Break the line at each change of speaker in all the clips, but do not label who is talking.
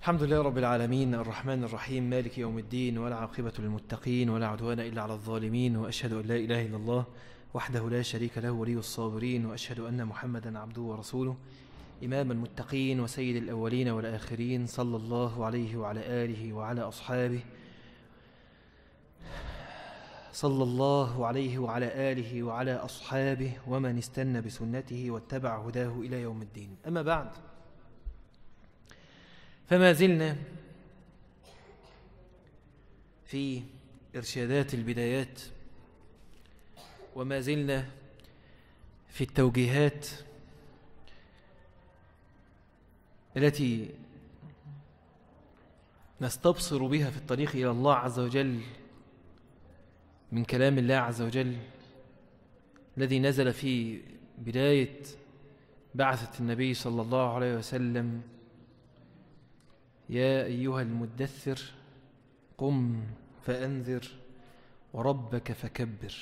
الحمد لله رب العالمين الرحمن الرحيم مالك يوم الدين ولا عاقبة للمتقين ولا عدوان إلا على الظالمين وأشهد أن لا إله إلا الله وحده لا شريك له ولي الصابرين وأشهد أن محمدا عبده ورسوله إمام المتقين وسيد الأولين والآخرين صلى الله عليه وعلى آله وعلى أصحابه صلى الله عليه وعلى آله وعلى أصحابه ومن استنى بسنته واتبع هداه إلى يوم الدين. أما بعد فما زلنا في إرشادات البدايات وما زلنا في التوجيهات التي نستبصر بها في الطريق إلى الله عز وجل من كلام الله عز وجل الذي نزل في بداية بعثة النبي صلى الله عليه وسلم يا أيها المدثر قم فأنذر وربك فكبر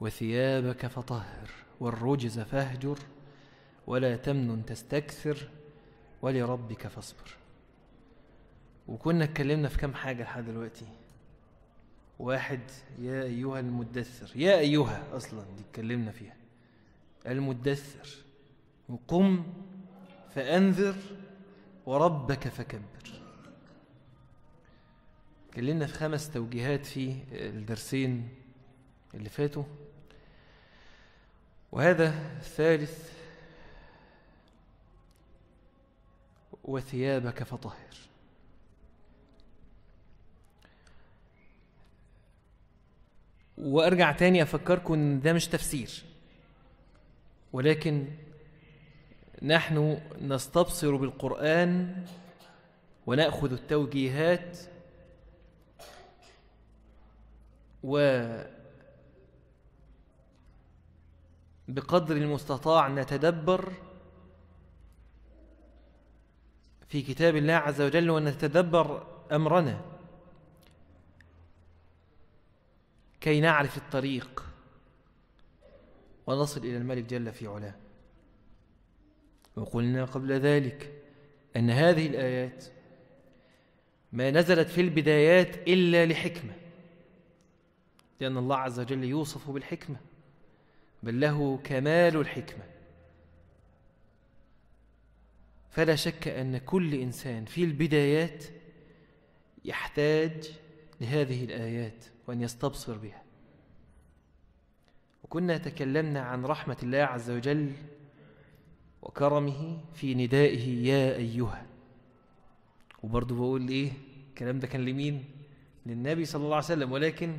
وثيابك فطهر والرجز فاهجر ولا تمنن تستكثر ولربك فاصبر. وكنا اتكلمنا في كم حاجة لحد دلوقتي. واحد يا أيها المدثر يا أيها أصلا دي اتكلمنا فيها. المدثر وقم فأنذر وربك فكبر. اتكلمنا في خمس توجيهات في الدرسين اللي فاتوا. وهذا الثالث وثيابك فطهر. وأرجع تاني أفكركم إن ده مش تفسير ولكن نحن نستبصر بالقرآن ونأخذ التوجيهات و بقدر المستطاع نتدبر في كتاب الله عز وجل ونتدبر أمرنا كي نعرف الطريق ونصل إلى الملك جل في علاه. وقلنا قبل ذلك أن هذه الآيات ما نزلت في البدايات إلا لحكمة لأن الله عز وجل يوصف بالحكمة بل له كمال الحكمة. فلا شك أن كل إنسان في البدايات يحتاج لهذه الآيات وأن يستبصر بها. وكنا تكلمنا عن رحمة الله عز وجل وكرمه في ندائه يا أيها. وبرضه بقول إيه الكلام ده كان لمين؟ للنبي صلى الله عليه وسلم. ولكن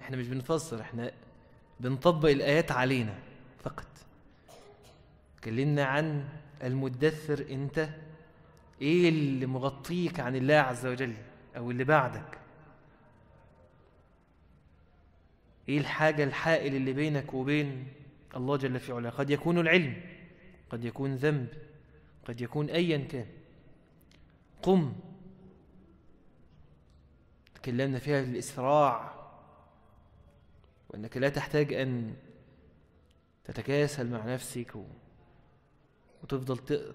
إحنا مش بنفسر إحنا بنطبق الآيات علينا فقط. تكلمنا عن المدثر أنت. إيه اللي مغطيك عن الله عز وجل أو اللي بعدك؟ إيه الحاجة الحائل اللي بينك وبين الله جل في علاه؟ قد يكون العلم. قد يكون ذنب قد يكون ايا كان قم تكلمنا فيها الإسراع وأنك لا تحتاج أن تتكاسل مع نفسك. وتفضل.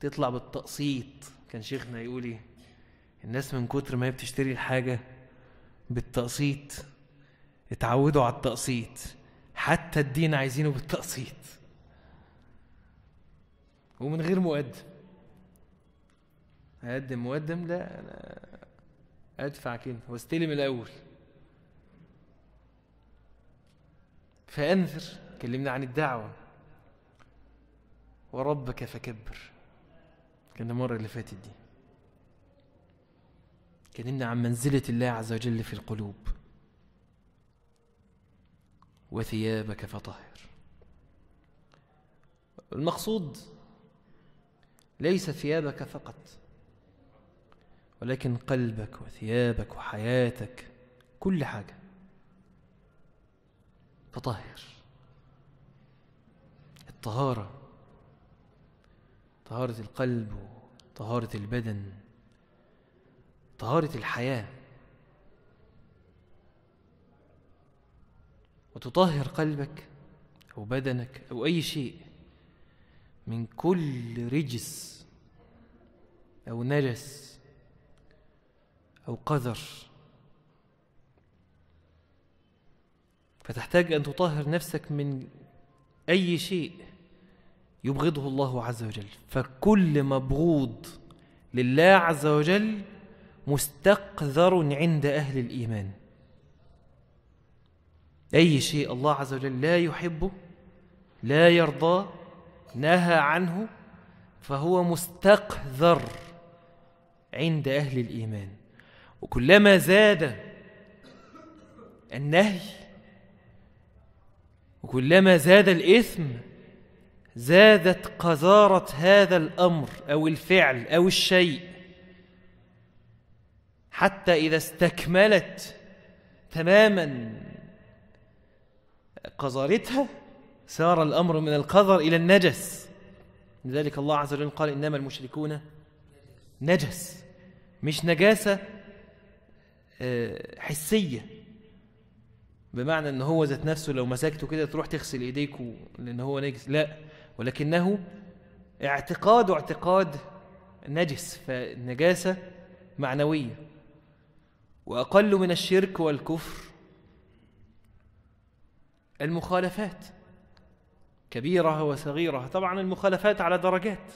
تطلع بالتقسيط كان شيخنا يقول إيه الناس من كتر ما هي بتشتري الحاجة بالتقسيط اتعودوا على التقسيط حتى الدين عايزينه بالتقسيط ومن غير مقدم هقدم مقدم لا أنا أدفع كده واستلم الأول. فأنذر كلمنا عن الدعوة. وربك فكبر. كان المرة اللي فاتت دي. كلمنا عن منزلة الله عز وجل في القلوب. وثيابك فطهر. المقصود ليس ثيابك فقط ولكن قلبك وثيابك وحياتك كل حاجة. فطهر الطهارة طهارة القلب وطهارة البدن طهارة الحياة. وتطهر قلبك أو بدنك أو أي شيء. من كل رجس أو نجس أو قذر. فتحتاج أن تطهر نفسك من أي شيء يبغضه الله عز وجل. فكل مبغوض لله عز وجل مستقذر عند أهل الإيمان. أي شيء الله عز وجل لا يحبه لا يرضاه نهى عنه فهو مستقذر عند أهل الإيمان. وكلما زاد النهي وكلما زاد الإثم زادت قذارة هذا الأمر أو الفعل أو الشيء. حتى إذا استكملت تماما قذارتها سار الأمر من القذر إلى النجس. لذلك الله عز وجل قال إنما المشركون نجس مش نجاسة آه، حسية. بمعنى إن هو ذات نفسه لو مسكته كده تروح تغسل إيديك لأن هو نجس. لا ولكنه اعتقاد اعتقاد نجس فالنجاسة معنوية. وأقل من الشرك والكفر المخالفات. كبيرة وصغيرة. طبعا المخالفات على درجات.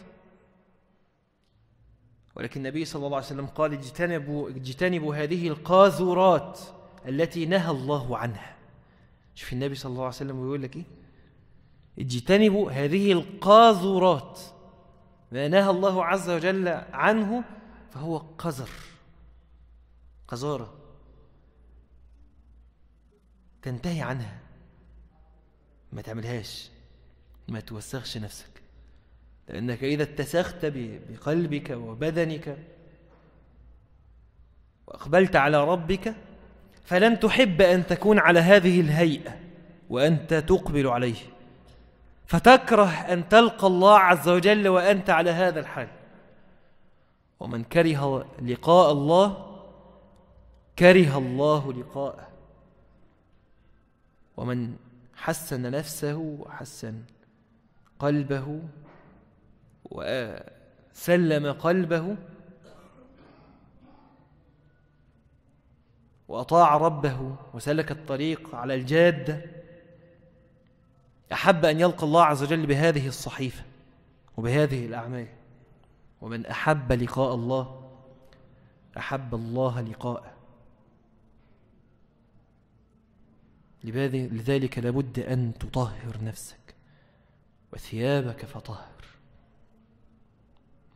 ولكن النبي صلى الله عليه وسلم قال اجتنبوا, اجتنبوا هذه القاذورات التي نهى الله عنها. شوف النبي صلى الله عليه وسلم يقول لك إيه؟ اجتنبوا هذه القاذورات. ما نهى الله عز وجل عنه فهو قذر. قذارة. تنتهي عنها. ما تعملهاش. ما توسخش نفسك. لأنك إذا اتسخت بقلبك وبدنك وأقبلت على ربك فلن تحب أن تكون على هذه الهيئة وأنت تقبل عليه. فتكره أن تلقى الله عز وجل وأنت على هذا الحال. ومن كره لقاء الله كره الله لقاءه. ومن حسن نفسه وحسن قلبه وسلم قلبه وأطاع ربه وسلك الطريق على الجادة أحب أن يلقى الله عز وجل بهذه الصحيفة وبهذه الأعمال. ومن أحب لقاء الله أحب الله لقاءه. لذلك لابد أن تطهر نفسك. وثيابك فطهر.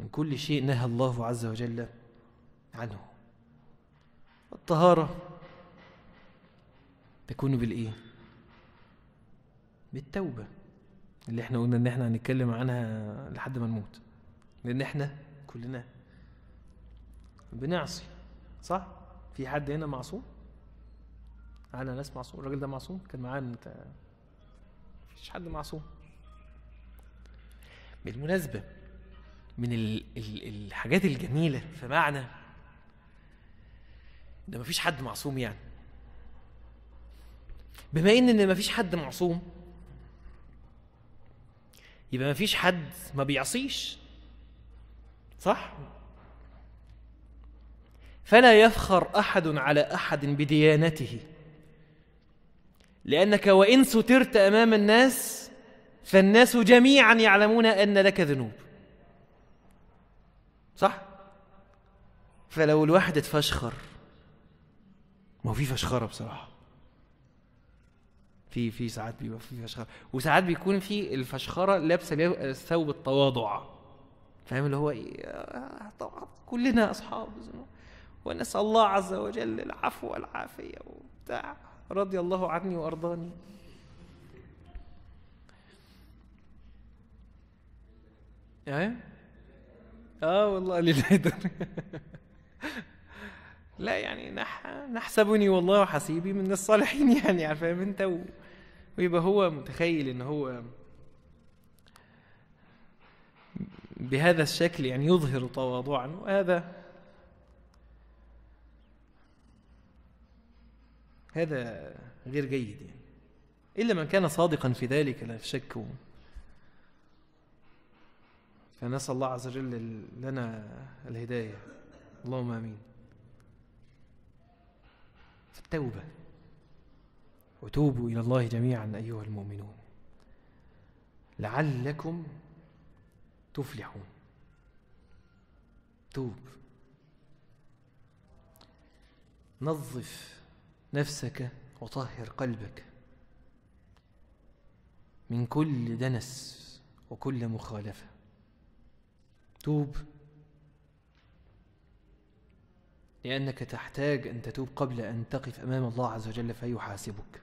من كل شيء نهى الله عز وجل عنه. الطهارة تكون بالإيه؟ بالتوبة. اللي إحنا قلنا إن إحنا هنتكلم عنها لحد ما نموت. لأن إحنا كلنا بنعصي. صح؟ في حد هنا معصوم؟ معانا ناس معصوم؟ الراجل ده معصوم؟ كان معانا انت مفيش حد معصوم. بالمناسبة من ال ال الحاجات الجميلة في معنى ده مفيش حد معصوم يعني. بما إن إن مفيش حد معصوم يبقى مفيش حد ما بيعصيش صح؟ فلا يفخر أحد على أحد بديانته لأنك وإن سترت أمام الناس فالناس جميعا يعلمون أن لك ذنوب. صح؟ فلو الواحد اتفشخر ما هو في فشخرة بصراحة. في في ساعات بيبقى في فشخرة. وساعات بيكون في الفشخرة لابسة ثوب التواضع. فاهم؟ اللي هو إيه آه، طبعا كلنا أصحاب ونسأل الله عز وجل العفو والعافية وبتاع. رضي الله عني وأرضاني. إيه آه والله لله لا يعني نح... نحسبني والله حسيبي من الصالحين يعني فاهم أنت؟ و... ويبقى هو متخيل إن هو بهذا الشكل يعني يظهر تواضعا. وهذا هذا غير جيد يعني. إلا من كان صادقا في ذلك لا شك. فنسأل الله عز وجل لنا الهداية. اللهم آمين. التوبة وتوبوا إلى الله جميعا أيها المؤمنون. لعلكم تفلحون. توب. نظف نفسك وطهر قلبك من كل دنس وكل مخالفة. توب لأنك تحتاج أن تتوب قبل أن تقف أمام الله عز وجل فيحاسبك.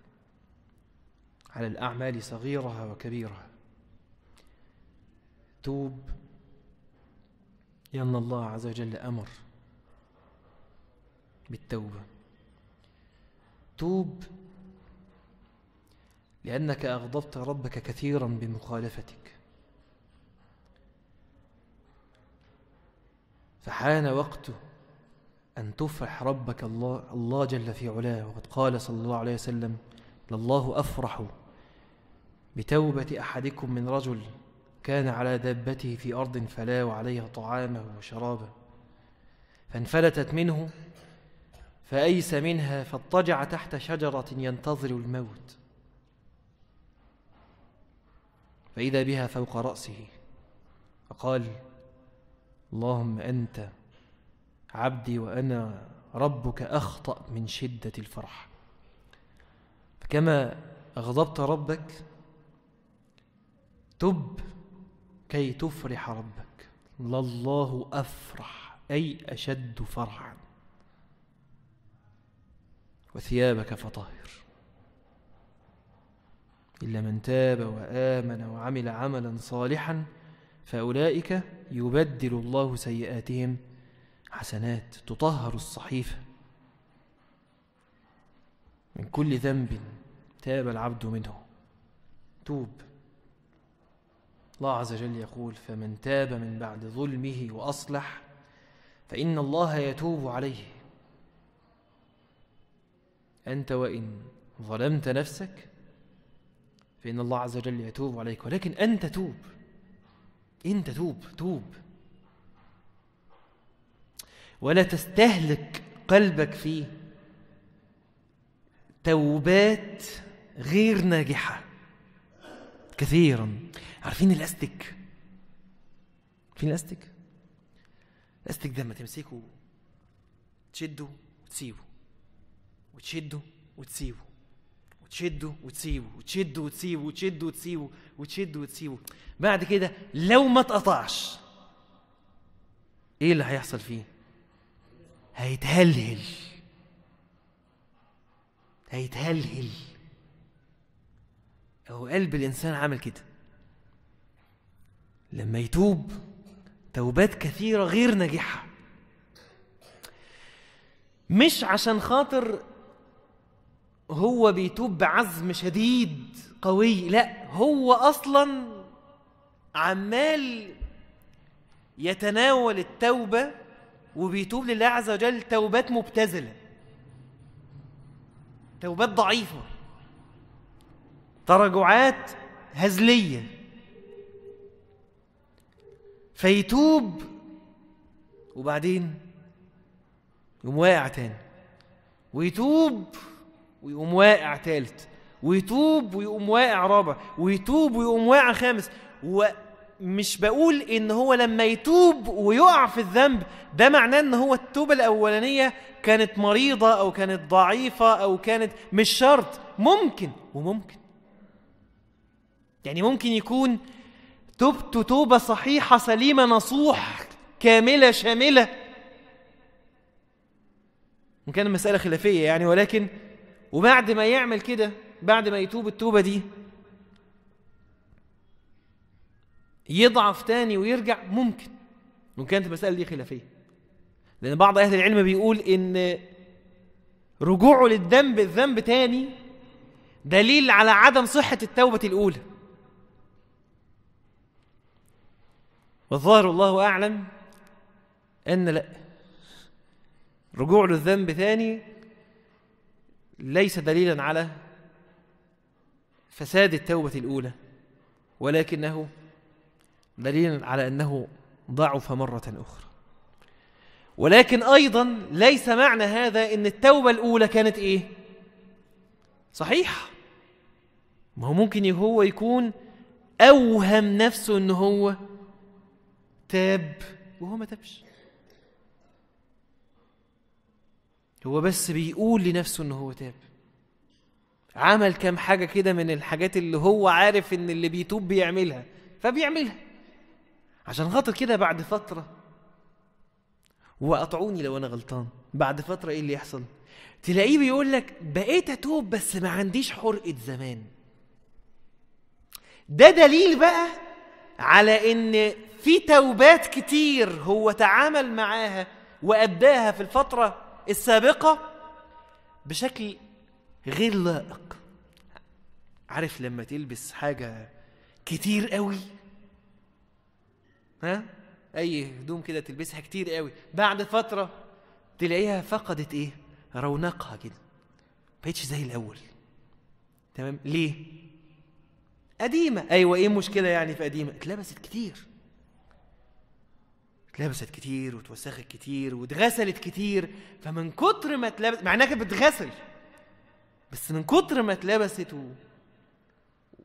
على الأعمال صغيرها وكبيرها. توب. لأن الله عز وجل أمر بالتوبة. توب. لأنك أغضبت ربك كثيرا بمخالفتك. فحان وقته أن تفرح ربك الله, الله جل في علاه. وقد قال صلى الله عليه وسلم لله أفرح بتوبة أحدكم من رجل كان على دابته في أرض فلا وعليها طعامه وشرابه فانفلتت منه فأيس منها فاضطجع تحت شجرة ينتظر الموت. فإذا بها فوق رأسه فقال اللهم أنت عبدي وأنا ربك أخطأ من شدة الفرح. فكما أغضبت ربك تب كي تفرح ربك. لله أفرح أي أشد فرحا. وثيابك فطهر إلا من تاب وآمن وعمل عملا صالحا فأولئك يبدل الله سيئاتهم حسنات تطهر الصحيفة. من كل ذنب تاب العبد منه. توب. الله عز وجل يقول فمن تاب من بعد ظلمه وأصلح فإن الله يتوب عليه. أنت وإن ظلمت نفسك فإن الله عز وجل يتوب عليك ولكن أنت توب. أنت توب توب. ولا تستهلك قلبك في توبات غير ناجحة. كثيرا. عارفين الأستك؟ عارفين الأستك؟ الأستك ده لما تمسكه تشده وتسيبه. وتشده وتسيبه. وتشده وتسيبه وتشده وتسيبه وتشده وتسيبه وتشده وتسيبه. بعد كده لو ما اتقطعش إيه اللي هيحصل فيه؟ هيتهلهل. هيتهلهل. هو قلب الإنسان عامل كده. لما يتوب توبات كثيرة غير ناجحة. مش عشان خاطر هو بيتوب بعزم شديد قوي. لا هو أصلا عمال يتناول التوبة وبيتوب لله عز وجل توبات مبتذلة توبات ضعيفة تراجعات هزلية. فيتوب وبعدين يقوم واقع تاني ويتوب ويقوم واقع تالت ويتوب ويقوم واقع رابع ويتوب ويقوم واقع خامس. ومش بقول إن هو لما يتوب ويقع في الذنب ده معناه إن هو التوبة الأولانية كانت مريضة أو كانت ضعيفة أو كانت مش شرط ممكن وممكن. يعني ممكن يكون تبت توبة صحيحة سليمة نصوح كاملة شاملة. إن كان المسألة خلافية يعني ولكن وبعد ما يعمل كده بعد ما يتوب التوبة دي يضعف تاني ويرجع ممكن. وإن كانت المسألة دي خلافية. لأن بعض أهل العلم بيقول إن رجوعه للذنب الذنب تاني دليل على عدم صحة التوبة الأولى. والظاهر الله أعلم أن لا. رجوع للذنب ثاني ليس دليلا على فساد التوبة الأولى ولكنه دليل على أنه ضعف مرة أخرى. ولكن أيضا ليس معنى هذا أن التوبة الأولى كانت إيه؟ صحيح ما هو ممكن هو يكون أوهم نفسه أنه هو تاب وهو ما تابش. هو بس بيقول لنفسه أنه هو تاب. عمل كام حاجة كده من الحاجات اللي هو عارف إن اللي بيتوب بيعملها فبيعملها. عشان خاطر كده بعد فترة وقطعوني لو أنا غلطان. بعد فترة إيه اللي يحصل؟ تلاقيه بيقول لك بقيت أتوب بس ما عنديش حرقة زمان. ده دليل بقى على إن في توبات كتير هو تعامل معاها وأداها في الفترة السابقة بشكل غير لائق. عارف لما تلبس حاجة كتير قوي؟ ها؟ أي هدوم كده تلبسها كتير قوي. بعد فترة تلاقيها فقدت إيه؟ رونقها كده. بقتش زي الأول. تمام؟ ليه؟ قديمة. أيوه إيه المشكلة يعني في قديمة؟ اتلبست كتير. اتلبست كتير وتوسخت كتير واتغسلت كتير فمن كتر ما اتلبست مع إنها كانت بتغسل بس من كتر ما اتلبست و...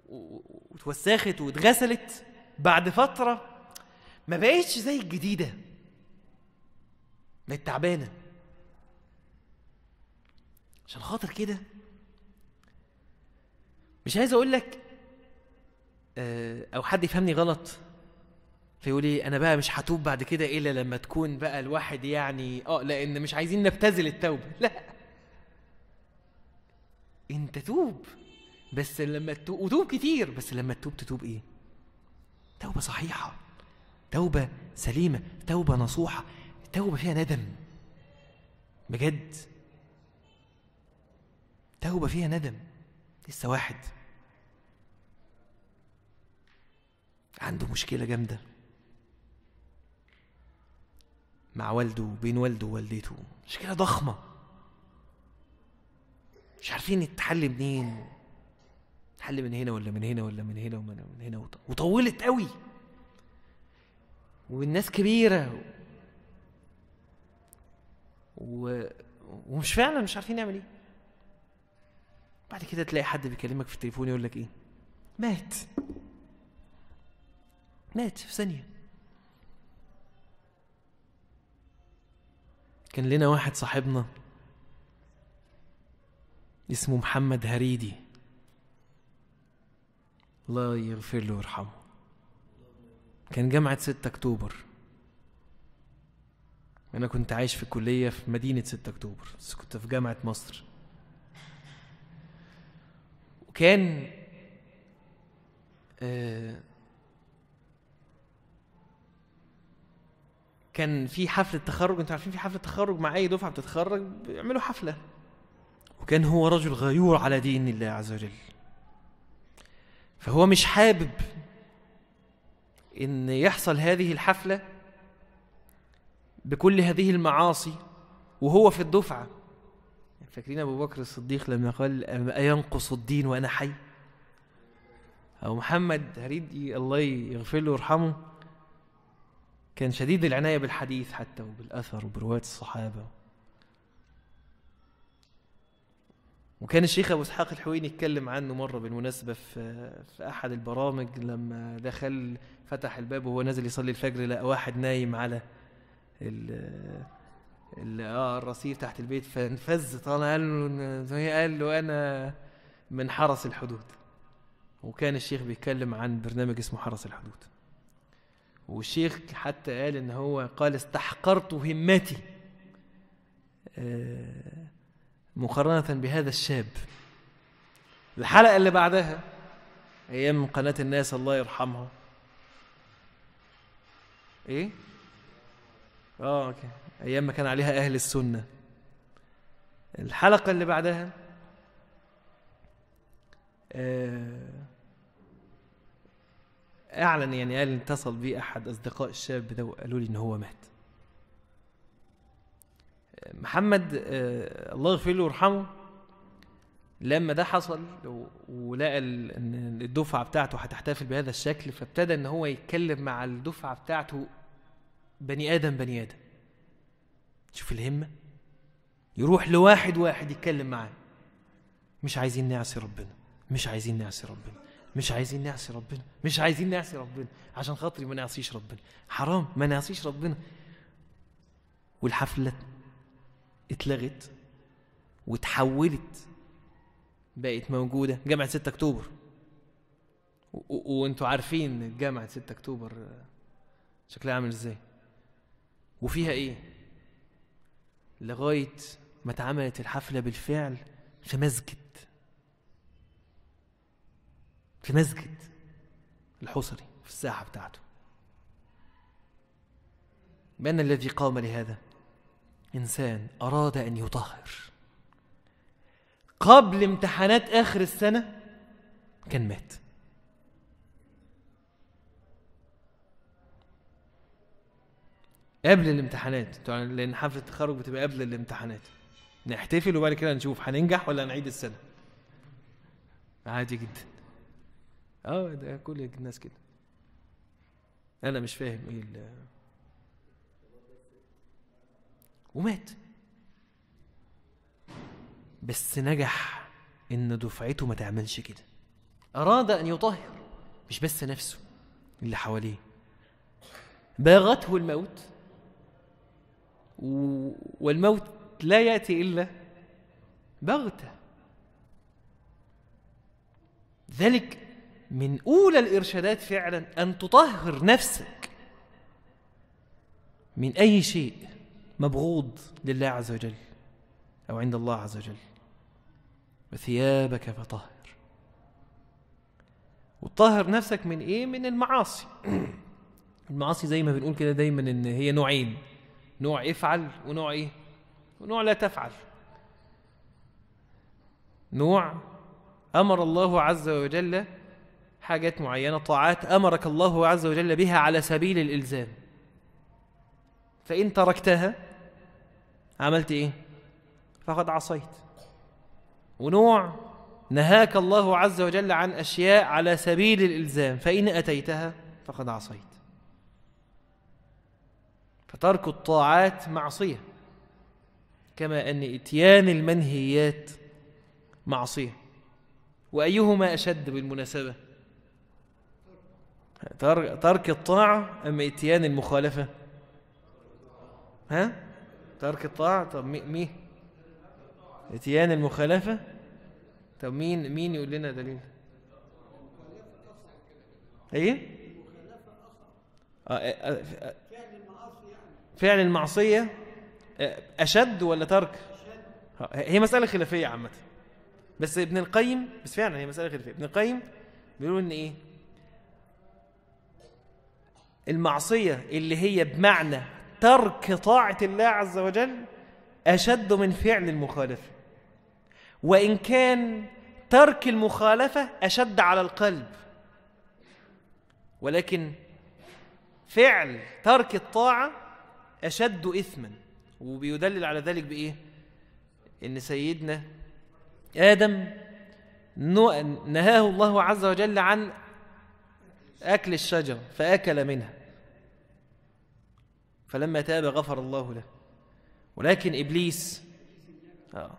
و... وتوسخت واتغسلت بعد فترة ما بقتش زي الجديدة بقت تعبانة. عشان خاطر كده مش عايز أقول لك آه، أو حد يفهمني غلط. فيقول لي أنا بقى مش هتوب بعد كده إلا لما تكون بقى الواحد يعني آه لأن مش عايزين نبتذل التوبة. لا. أنت توب. بس لما تتوب وتوب كتير. بس لما تتوب تتوب إيه؟ توبة صحيحة. توبة سليمة. توبة نصوحة. توبة فيها ندم. بجد. توبة فيها ندم. لسه واحد. عنده مشكلة جامدة. مع والده وبين والده ووالدته. مشكله ضخمة؟ مش عارفين التحل منين. تحل من هنا ولا من هنا ولا من هنا ومن من هنا وط- وطولت قوي. والناس كبيرة. و... ومش فعلا مش عارفين نعمل إيه. بعد كده تلاقي حد بيكلمك في التليفون يقول لك إيه؟ مات. مات في ثانية. كان لنا واحد صاحبنا اسمه محمد هريدي. الله يغفر له ويرحمه. كان جامعة 6 أكتوبر. أنا كنت عايش في كلية في مدينة 6 أكتوبر بس كنت في جامعة مصر. وكان آه كان في حفلة تخرج أنتوا عارفين في حفلة تخرج مع أي دفعة بتتخرج بيعملوا حفلة. وكان هو رجل غيور على دين الله عز وجل. فهو مش حابب إن يحصل هذه الحفلة بكل هذه المعاصي وهو في الدفعة. فاكرين أبو بكر الصديق لما قال أينقص الدين وأنا حي؟ أو محمد هريدي الله يغفر له ويرحمه كان شديد العناية بالحديث حتى وبالأثر وبرواية الصحابة. وكان الشيخ أبو إسحاق الحويني يتكلم عنه مرة بالمناسبة في في أحد البرامج لما دخل فتح الباب وهو نازل يصلي الفجر لقى واحد نايم على ال آه الرصيف تحت البيت فانفز طالع قال له قال له أنا من حرس الحدود. وكان الشيخ بيتكلم عن برنامج اسمه حرس الحدود. والشيخ حتى قال إن هو قال استحقرت همتي آه مقارنة بهذا الشاب. الحلقة اللي بعدها أيام قناة الناس الله يرحمها. إيه؟ آه okay. أيام ما كان عليها أهل السنة. الحلقة اللي بعدها آه أعلن يعني قال اتصل بي أحد أصدقاء الشاب ده وقالوا لي إن هو مات. محمد آه الله يغفر له ويرحمه لما ده حصل ولقى إن الدفعة بتاعته هتحتفل بهذا الشكل فابتدى إن هو يتكلم مع الدفعة بتاعته بني آدم بني آدم. شوف الهمة. يروح لواحد واحد يتكلم معاه. مش عايزين نعصي ربنا. مش عايزين نعصي ربنا. مش عايزين نعصي ربنا مش عايزين نعصي ربنا عشان خاطري ما نعصيش ربنا. حرام ما نعصيش ربنا. والحفلة اتلغت وتحولت بقت موجودة. جامعة 6 أكتوبر. وانتوا عارفين جامعة 6 أكتوبر شكلها عامل إزاي. وفيها إيه؟ لغاية ما اتعملت الحفلة بالفعل في مسجد. في مسجد الحصري في الساحة بتاعته. من الذي قام لهذا؟ إنسان أراد أن يطهر. قبل امتحانات آخر السنة كان مات. قبل الامتحانات لأن حفلة التخرج بتبقى قبل الامتحانات. نحتفل وبعد كده نشوف هننجح ولا نعيد السنة. عادي جدا. آه ده كل الناس كده. أنا مش فاهم إيه ال ومات. بس نجح ان دفعته ما تعملش كده. أراد أن يطهر مش بس نفسه اللي حواليه. باغته الموت والموت لا يأتي إلا بغتة. ذلك من أولى الإرشادات فعلا أن تطهر نفسك من أي شيء مبغوض لله عز وجل أو عند الله عز وجل. وثيابك فطهر. وتطهر نفسك من إيه؟ من المعاصي. المعاصي زي ما بنقول كده دايما إن هي نوعين. نوع افعل ونوع إيه؟ ونوع لا تفعل. نوع أمر الله عز وجل حاجات معينة طاعات أمرك الله عز وجل بها على سبيل الإلزام. فإن تركتها عملت إيه؟ فقد عصيت. ونوع نهاك الله عز وجل عن أشياء على سبيل الإلزام فإن أتيتها فقد عصيت. فترك الطاعات معصية كما أن إتيان المنهيات معصية. وأيهما أشد بالمناسبة؟ ترك الطاعة أم إتيان المخالفة؟ ها؟ ترك الطاعة؟ طب مين إتيان المخالفة؟ طب مين مين يقول لنا دليل؟ إيه؟ آه، آه، آه، فعل المعصية أشد ولا ترك؟ هي مسألة خلافية عامة. بس ابن القيم بس فعلا هي مسألة خلافية. ابن القيم بيقول إن إيه؟ المعصية اللي هي بمعنى ترك طاعة الله عز وجل أشد من فعل المخالفة. وإن كان ترك المخالفة أشد على القلب. ولكن فعل ترك الطاعة أشد إثما. وبيدلل على ذلك بإيه؟ إن سيدنا آدم نهاه الله عز وجل عن أكل الشجر فأكل منها. فلما تاب غفر الله له. ولكن إبليس آه.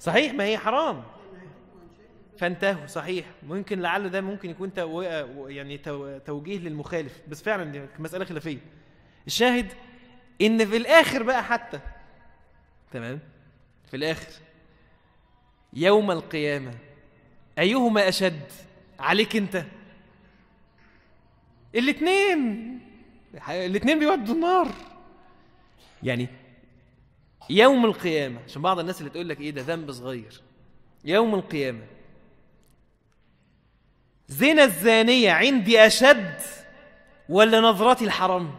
صحيح ما هي حرام. فانتهوا صحيح. ممكن لعل ده ممكن يكون. يعني تو... توجيه للمخالف. بس فعلا دي مسألة خلافية. الشاهد إن في الآخر بقى حتى. تمام؟ في الآخر. يوم القيامة أيهما أشد عليك أنت؟ الاثنين الاثنين بيودوا النار. يعني يوم القيامة عشان بعض الناس اللي تقول لك إيه ده ذنب صغير. يوم القيامة. زنا الزانية عندي أشد ولا نظرتي الحرام؟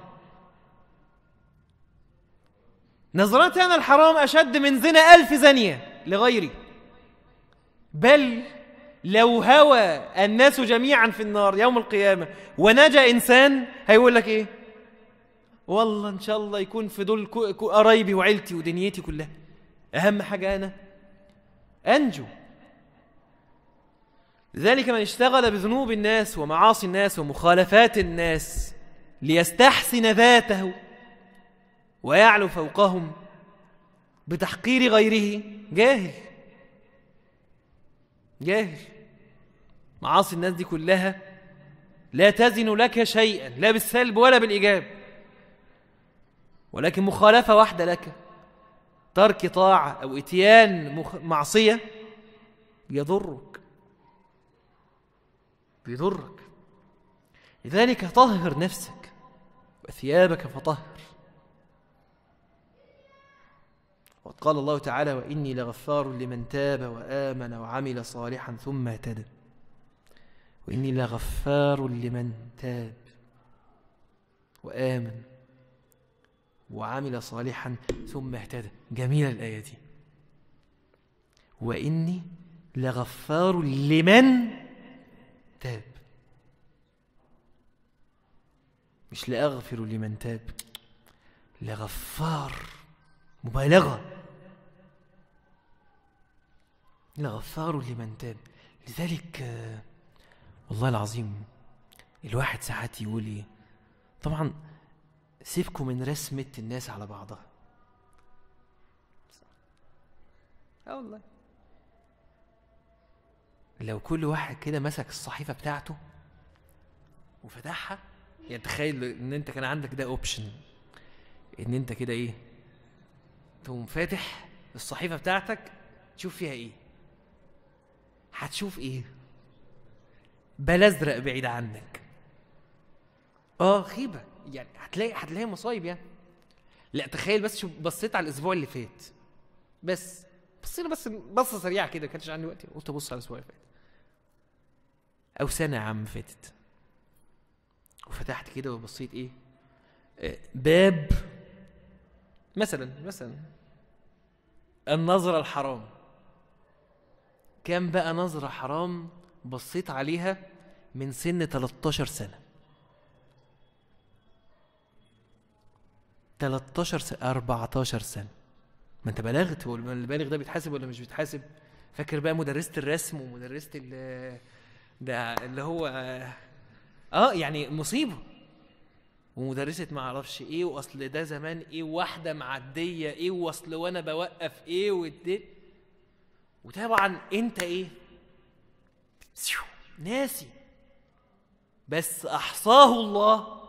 نظرتي أنا الحرام أشد من زنا ألف زانية لغيري. بل لو هوى الناس جميعا في النار يوم القيامة ونجا إنسان هيقول لك إيه؟ والله إن شاء الله يكون في دول قرايبي وعيلتي ودنيتي كلها. أهم حاجة أنا أنجو. لذلك من اشتغل بذنوب الناس ومعاصي الناس ومخالفات الناس ليستحسن ذاته ويعلو فوقهم بتحقير غيره. جاهل. جاهل معاصي الناس دي كلها لا تزن لك شيئا لا بالسلب ولا بالإيجاب. ولكن مخالفة واحدة لك ترك طاعة أو إتيان معصية يضرك. بيضرك لذلك طهر نفسك وثيابك فطهر. وقد قال الله تعالى وإني لغفار لمن تاب وآمن وعمل صالحا ثم اهتدى. وإني لغفار لمن تاب وآمن وعمل صالحا ثم اهتدى. جميلة الآية دي. وإني لغفار لمن تاب. مش لأغفر لمن تاب لغفار مبالغة. لغفار لمن تاب. لذلك والله العظيم الواحد ساعات يقول إيه طبعا سيبكم من رسمة الناس على بعضها. آه والله. لو كل واحد كده مسك الصحيفة بتاعته وفتحها يعني تخيل إن أنت كان عندك ده اوبشن إن أنت كده إيه تقوم فاتح الصحيفة بتاعتك تشوف فيها إيه. هتشوف إيه؟ بلا أزرق بعيد عنك. آه خيبة. يعني هتلاقي هتلاقي مصايب يعني. لا تخيل بس شوف بصيت على الأسبوع اللي فات. بس بصينا بس بصة سريعة كده ما كانش عندي وقت. قلت ابص على الأسبوع اللي فات. أو سنة يا عم فاتت. وفتحت كده وبصيت إيه؟ آه، باب. مثلا مثلا. النظرة الحرام. كام بقى نظرة حرام بصيت عليها من سن 13 سنة. 13 سنة 14 سنة. ما انت بلغت البالغ ده بيتحاسب ولا مش بيتحاسب؟ فاكر بقى مدرسة الرسم ومدرسة ال ده اللي هو آه يعني مصيبة. ومدرسة ما أعرفش إيه وأصل ده زمان إيه واحدة معدية إيه وأصل وأنا بوقف إيه والدين وطبعا أنت إيه؟ ناسي. بس أحصاه الله.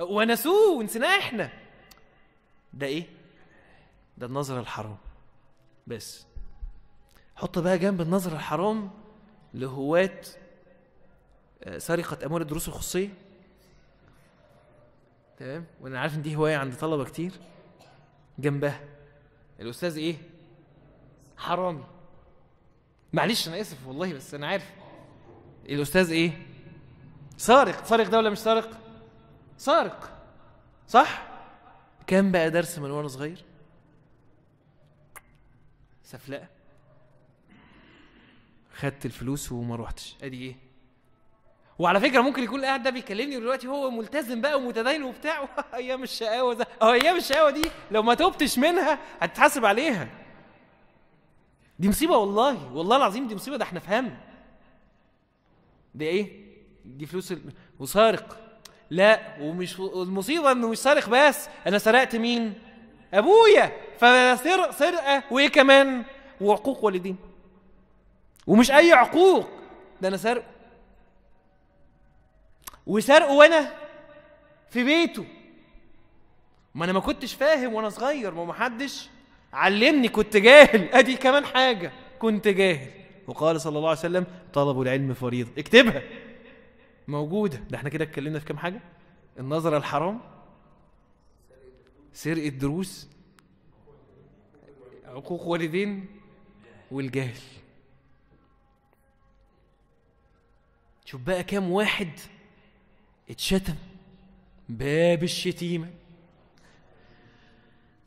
ونسوه ونسيناه إحنا. ده إيه؟ ده النظر الحرام. بس حط بقى جنب النظر الحرام لهواة آه، سرقة أموال الدروس الخصوصية تمام؟ وأنا عارف إن دي هواية عند طلبة كتير. جنبها. الأستاذ إيه؟ حرامي. معلش أنا آسف والله بس أنا عارف. الأستاذ إيه؟ سارق. سارق ده ولا مش سارق؟ سارق. صح؟ كان بقى درس من وأنا صغير. سفلقة. خدت الفلوس وما روحتش. أدي إيه؟ وعلى فكرة ممكن يكون قاعد ده بيكلمني دلوقتي هو ملتزم بقى ومتدين وبتاع. أيام الشقاوة ده. آه أيام الشقاوة دي لو ما توبتش منها هتتحاسب عليها. دي مصيبة والله والله العظيم دي مصيبة ده إحنا هم. دي إيه؟ دي فلوس ال... وسارق. لا ومش المصيبة انه مش سارق بس أنا سرقت مين؟ ابويا. فسرق سرقة وايه كمان؟ وعقوق والدين. ومش اي عقوق. ده أنا سرقه وسرقه وأنا في بيته. ما أنا ما كنتش فاهم وأنا صغير ما محدش علمني كنت جاهل. أدي كمان حاجة كنت جاهل. وقال صلى الله عليه وسلم طلب العلم فريضة. اكتبها. موجودة. ده إحنا كده اتكلمنا في كام حاجة؟ النظره الحرام سرقة دروس عقوق والدين والجهل. شوف بقى كام واحد اتشتم. باب الشتيمة.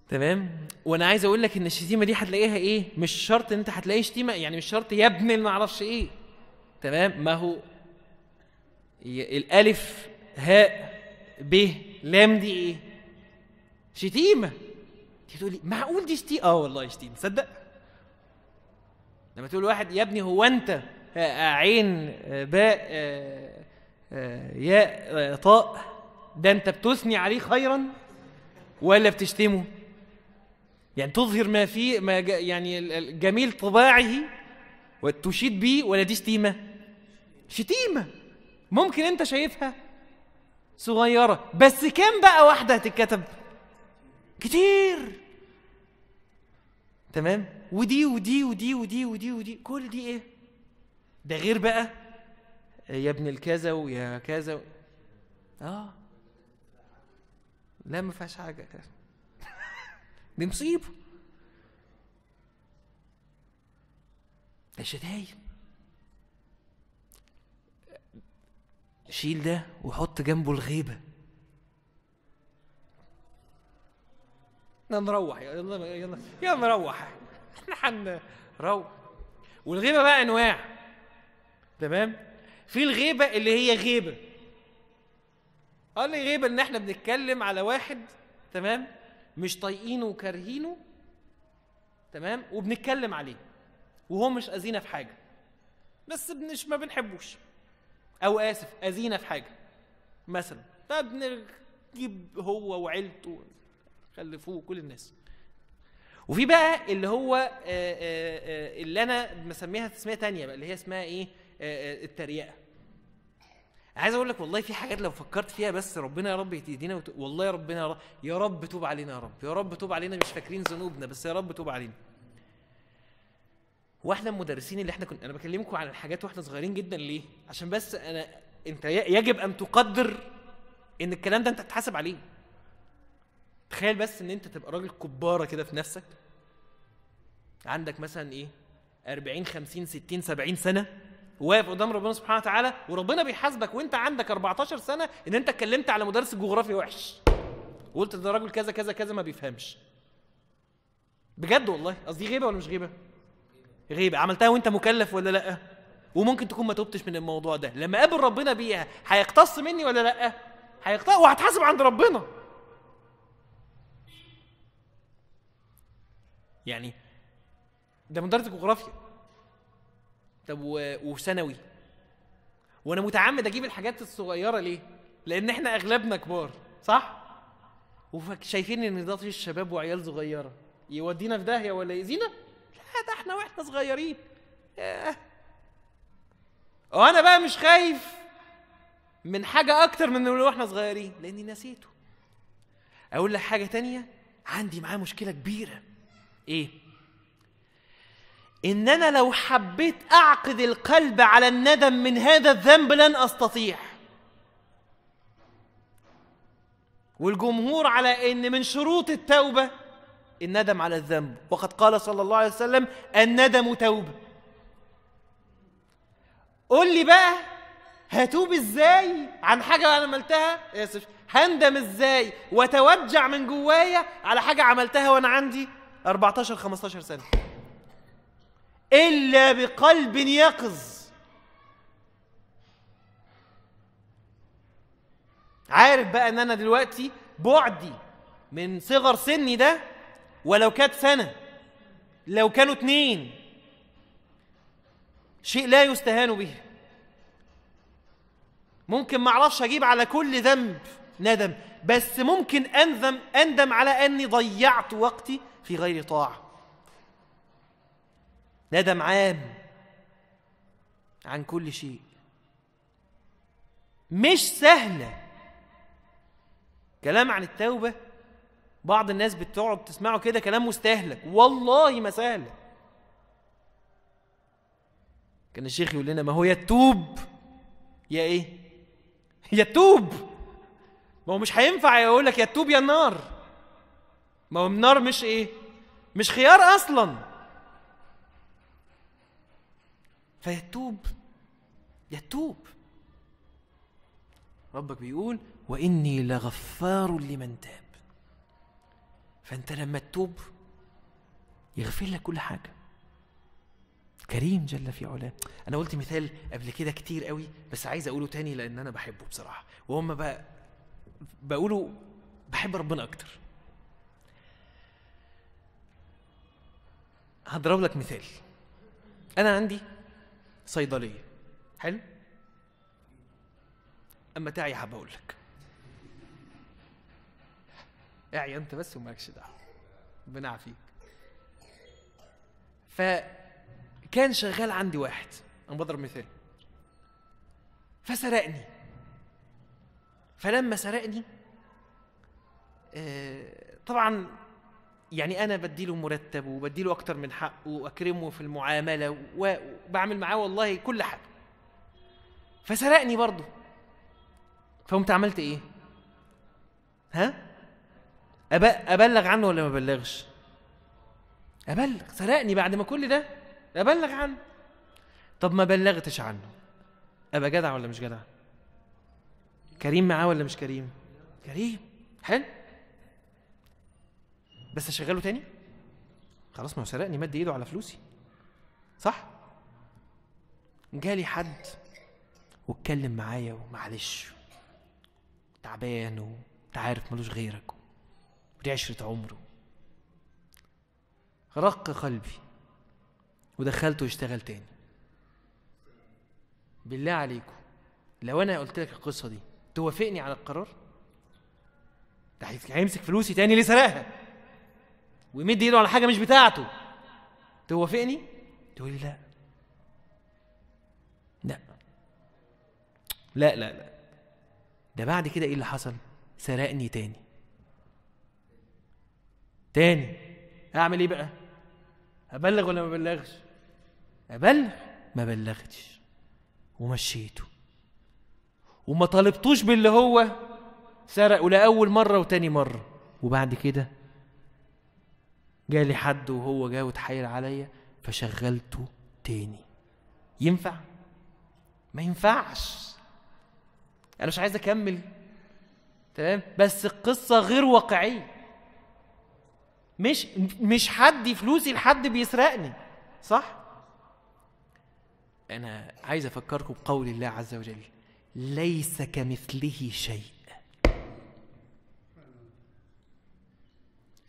تمام؟ وأنا عايز أقول لك ان الشتيمة دي هتلاقيها إيه؟ مش شرط ان انت هتلاقي شتيمة يعني مش شرط يا ابني ما أعرفش إيه. تمام؟ ما هو الالف هاء ب لام دي إيه؟ شتيمة. تيجي تقول لي معقول دي شتيمه آه والله شتيمة تصدق؟ لما تقول واحد يا ابني هو انت آه، عين آه، باء آه، آه، ياء طاء ده انت بتثني عليه خيرا ولا بتشتمه؟ يعني تظهر ما فيه ما يعني جميل طباعه وتشيد بيه ولا دي شتيمة. شتيمة. ممكن انت شايفها صغيرة. بس كام بقى واحدة هتتكتب؟ كتير. تمام؟ ودي ودي ودي ودي ودي ودي. كل دي إيه؟ ده غير بقى يا ابن الكذا ويا كذا و... آه. لا ما فيهاش حاجة. دي مصيبه الشتايم شيل ده وحط جنبه الغيبة. نروح يلا يلا يلا نروح. إحنا هنروح. والغيبة بقى انواع. تمام؟ في الغيبة اللي هي غيبة. قال لي غيبة ان إحنا بنتكلم على واحد تمام؟ مش طايقينه وكارهينه تمام؟ وبنتكلم عليه وهو مش أذينا في حاجة. بس مش ما بنحبوش. أو آسف أذينا في حاجة. مثلا فبنجيب هو وعيلته خلفوه كل الناس. وفي بقى اللي هو اللي أنا مسميها تسمية تانية بقى اللي هي اسمها إيه؟ التريقة. عايز أقول لك والله في حاجات لو فكرت فيها بس ربنا يا رب يهدينا وت... والله يا ربنا يا رب توب علينا يا رب يا رب توب علينا مش فاكرين ذنوبنا بس يا رب توب علينا. وإحنا المدرسين اللي إحنا كنا أنا بكلمكم عن الحاجات وإحنا صغيرين جدا ليه؟ عشان بس أنا أنت يجب أن تقدر إن الكلام ده أنت تتحاسب عليه. تخيل بس إن أنت تبقى راجل كبارة كده في نفسك. عندك مثلا إيه؟ 40 50 60 70 سنة. واقف قدام ربنا سبحانه وتعالى وربنا بيحاسبك وانت عندك 14 سنة إن انت اتكلمت على مدرس الجغرافيا وحش. وقلت ده راجل كذا كذا كذا ما بيفهمش. بجد والله؟ قصدي غيبة ولا مش غيبة؟ غيبة. عملتها وانت مكلف ولا لأ؟ وممكن تكون ما تبتش من الموضوع ده. لما قابل ربنا بيها هيقتص مني ولا لأ؟ هيقتص وهتحاسب عند ربنا. يعني ده مدرس الجغرافيا. طب وثانوي. وأنا متعمد أجيب الحاجات الصغيرة ليه؟ لأن إحنا اغلبنا كبار صح؟ وشايفين ان ده طيش شباب وعيال صغيرة. يودينا في داهية ولا يأذينا؟ لا ده إحنا وإحنا صغيرين. ياه. وأنا بقى مش خايف من حاجة أكتر من اللي وإحنا صغيرين لاني نسيته. أقول لك حاجة تانية؟ عندي معاه مشكلة كبيرة. إيه؟ إن أنا لو حبيت أعقد القلب على الندم من هذا الذنب لن أستطيع. والجمهور على إن من شروط التوبة الندم على الذنب. وقد قال صلى الله عليه وسلم الندم توبة. قول لي بقى هتوب إزاي؟ عن حاجة أنا عملتها؟ اسف هندم إزاي؟ واتوجع من جوايا على حاجة عملتها وأنا عندي 14 15 سنة. إلا بقلب يقظ. عارف بقى إن أنا دلوقتي بعدي من صغر سني ده ولو كانت سنة لو كانوا اتنين شيء لا يستهان به. ممكن ما أعرفش أجيب على كل ذنب ندم بس ممكن أندم أندم على أني ضيعت وقتي في غير طاعة. ندم عام عن كل شيء. مش سهلة. كلام عن التوبة بعض الناس بتقعد تسمعه كده كلام مستهلك. والله ما سهله كان الشيخ يقول لنا ما هو يا يا إيه؟ يا ما هو مش هينفع يقول لك يا يا النار. ما هو النار مش إيه؟ مش خيار أصلا. فيتوب يتوب. ربك بيقول وإني لغفار لمن تاب. فأنت لما تتوب يغفر لك كل حاجة. كريم جل في علاه. أنا قلت مثال قبل كده كتير قوي بس عايز أقوله تاني لأن أنا بحبه بصراحة. وهم بقى بقوله بحب ربنا أكتر. هضرب لك مثال. أنا عندي صيدلية. حلو؟ أما تعي حابب أقول لك. اعي أنت بس ومالكش دعوة. ربنا يعافيك فكان شغال عندي واحد. أنا بضرب مثال. فسرقني. فلما سرقني آه، طبعا يعني أنا بديله مرتب وبديله أكتر من حقه وأكرمه في المعاملة وبعمل معاه والله كل حاجة. فسرقني برضه. فقمت عملت إيه؟ ها. أبلغ عنه ولا ما أبلغش؟ أبلغ. سرقني بعد ما كل ده؟ أبلغ عنه. طب ما بلغتش عنه. أبقى جدع ولا مش جدع؟ كريم معاه ولا مش كريم؟ كريم. حلو. بس أشغله تاني؟ خلاص ما هو سرقني مد إيده على فلوسي. صح؟ جالي حد واتكلم معايا ومعلش. تعبان وأنت عارف ملوش غيرك ودي عشرة عمره رق قلبي ودخلته يشتغل تاني. بالله عليكم لو أنا قلت لك القصة دي توافقني على القرار؟ ده هيمسك فلوسي تاني اللي سرقها؟ ويمد ايده على حاجة مش بتاعته. توافقني؟ تقول لي لا. لا. لا لا لا. ده بعد كده إيه اللي حصل؟ سرقني تاني. تاني. اعمل إيه بقى؟ ابلغ ولا ما ابلغش؟ ابلغ ما بلغتش. ومشيته. وما طالبتوش باللي هو سرقه لاول مرة وتاني مرة. وبعد كده جالي حد وهو جاي وتحايل عليا فشغلته تاني. ينفع؟ ما ينفعش. أنا مش عايز أكمل. تمام؟ بس القصة غير واقعية. مش مش حد فلوسي لحد بيسرقني. صح؟ أنا عايز أفكركم بقول الله عز وجل ليس كمثله شيء.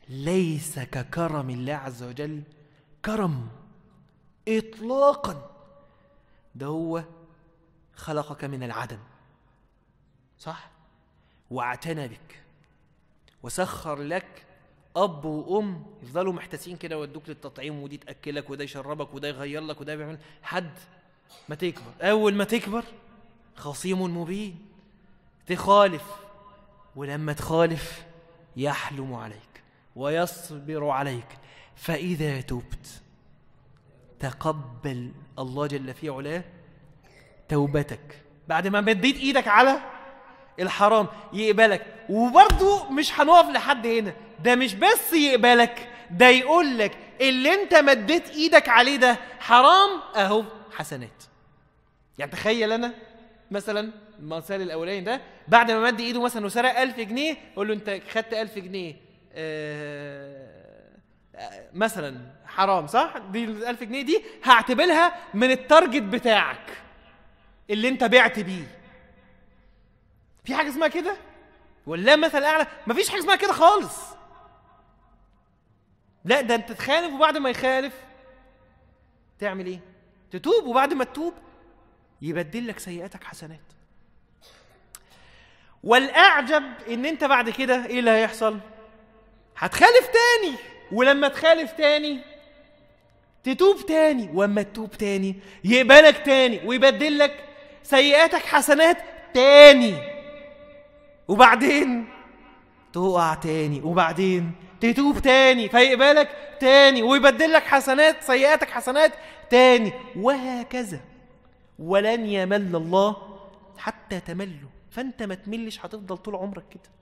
ليس ككرم الله عز وجل كرم اطلاقا. ده هو خلقك من العدم صح؟ واعتنى بك وسخر لك أب وأم يفضلوا محتاسين كده ويدوك للتطعيم ودي تأكلك وده يشربك وده يغير لك وده يعمل. حد ما تكبر أول ما تكبر خصيم مبين تخالف ولما تخالف يحلم عليك. ويصبر عليك. فإذا تبت تقبل الله جل في علاه توبتك. بعد ما مديت إيدك على الحرام يقبلك. وبرضه مش هنقف لحد هنا. ده مش بس يقبلك ده يقول لك اللي أنت مديت إيدك عليه ده حرام أهو حسنات. يعني تخيل أنا مثلا المثال الأولاني ده بعد ما مد إيده مثلا وسرق 1000 جنيه أقول له أنت خدت 1000 جنيه. مثلا حرام صح؟ دي ال 1000 جنيه دي هعتبرها من التارجت بتاعك اللي انت بعت بيه. في حاجة اسمها كده؟ ولا مثل أعلى؟ مفيش حاجة اسمها كده خالص. لا ده انت تخالف وبعد ما يخالف تعمل إيه؟ تتوب وبعد ما تتوب يبدل لك سيئاتك حسنات. والأعجب إن انت بعد كده إيه اللي هيحصل؟ هتخالف تاني. ولما تخالف تاني تتوب تاني. واما تتوب تاني يقبلك تاني. ويبدل لك سيئاتك حسنات تاني. وبعدين تقع تاني. وبعدين تتوب تاني. فيقبلك تاني. ويبدل لك حسنات سيئاتك حسنات تاني. وهكذا. ولن يمل الله حتى تملوا فانت ما تملش هتفضل طول عمرك كده.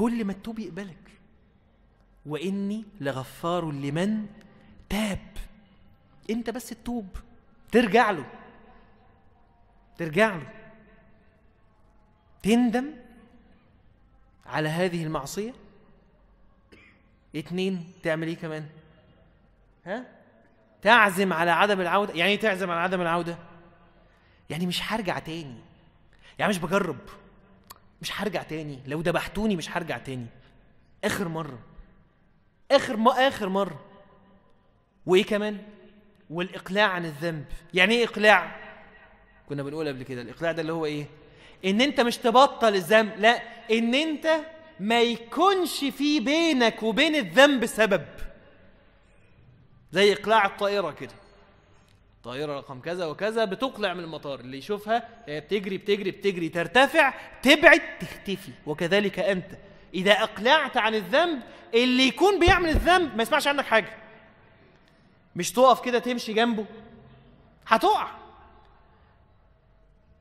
كل ما تتوب يقبلك. وإني لغفار لمن تاب. أنت بس تتوب ترجع له. ترجع له. تندم على هذه المعصية. اتنين تعمل إيه كمان؟ ها؟ تعزم على عدم العودة. يعني إيه تعزم على عدم العودة؟ يعني مش هرجع تاني. يعني مش بجرب. مش هرجع تاني. لو دبحتوني مش هرجع تاني. آخر مرة. آخر ما آخر مرة. وإيه كمان؟ والإقلاع عن الذنب. يعني إيه إقلاع؟ كنا بنقول قبل كده الإقلاع ده اللي هو إيه؟ إن أنت مش تبطل الذنب. لا إن أنت ما يكونش في بينك وبين الذنب سبب. زي إقلاع الطائرة كده. طائره رقم كذا وكذا بتقلع من المطار. اللي يشوفها هي بتجري بتجري بتجري ترتفع تبعد تختفي. وكذلك أنت. إذا أقلعت عن الذنب اللي يكون بيعمل الذنب ما يسمعش عنك حاجة. مش تقف كده تمشي جنبه. هتقع.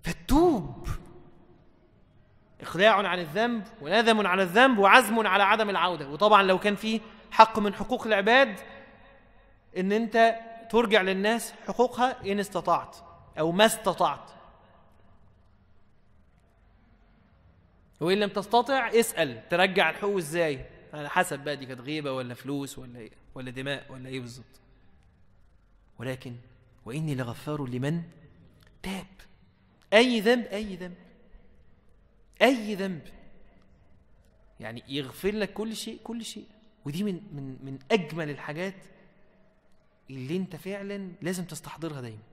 فتوب. إخلاع عن الذنب وندم على الذنب وعزم على عدم العودة. وطبعا لو كان في حق من حقوق العباد إن أنت ترجع للناس حقوقها إن استطعت أو ما استطعت. وإن لم تستطع اسأل ترجع الحقوق إزاي؟ على حسب بقى دي كانت غيبة ولا فلوس ولا إيه؟ ولا دماء ولا إيه بالظبط. ولكن وإني لغفار لمن تاب. أي ذنب أي ذنب. أي ذنب. يعني يغفر لك كل شيء كل شيء. ودي من من من أجمل الحاجات اللي أنت فعلا لازم تستحضرها دايما.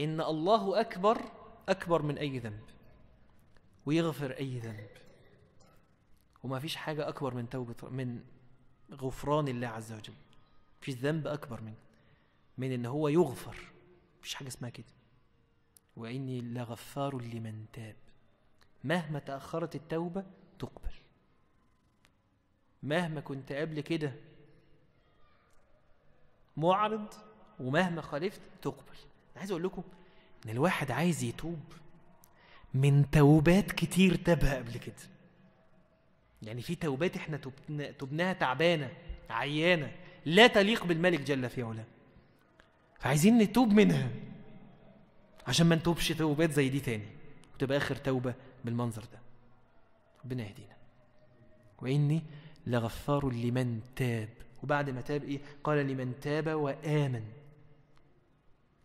إن الله أكبر أكبر من أي ذنب ويغفر أي ذنب. وما فيش حاجة أكبر من توبة من غفران الله عز وجل. فيش ذنب أكبر من من إن هو يغفر. مفيش حاجة اسمها كده. وإني لغفار لمن تاب. مهما تأخرت التوبة تقبل. مهما كنت قبل كده معرض ومهما خالفت تقبل. أنا عايز أقول لكم إن الواحد عايز يتوب من توبات كتير تابها قبل كده. يعني في توبات إحنا تبنا تبناها تعبانة عيانة لا تليق بالملك جل في علاه. فعايزين نتوب منها عشان ما نتوبش توبات زي دي تاني وتبقى آخر توبة بالمنظر ده. ربنا يهدينا. وإني لغفار لمن تاب. وبعد ما تاب إيه؟ قال لمن تاب وآمن.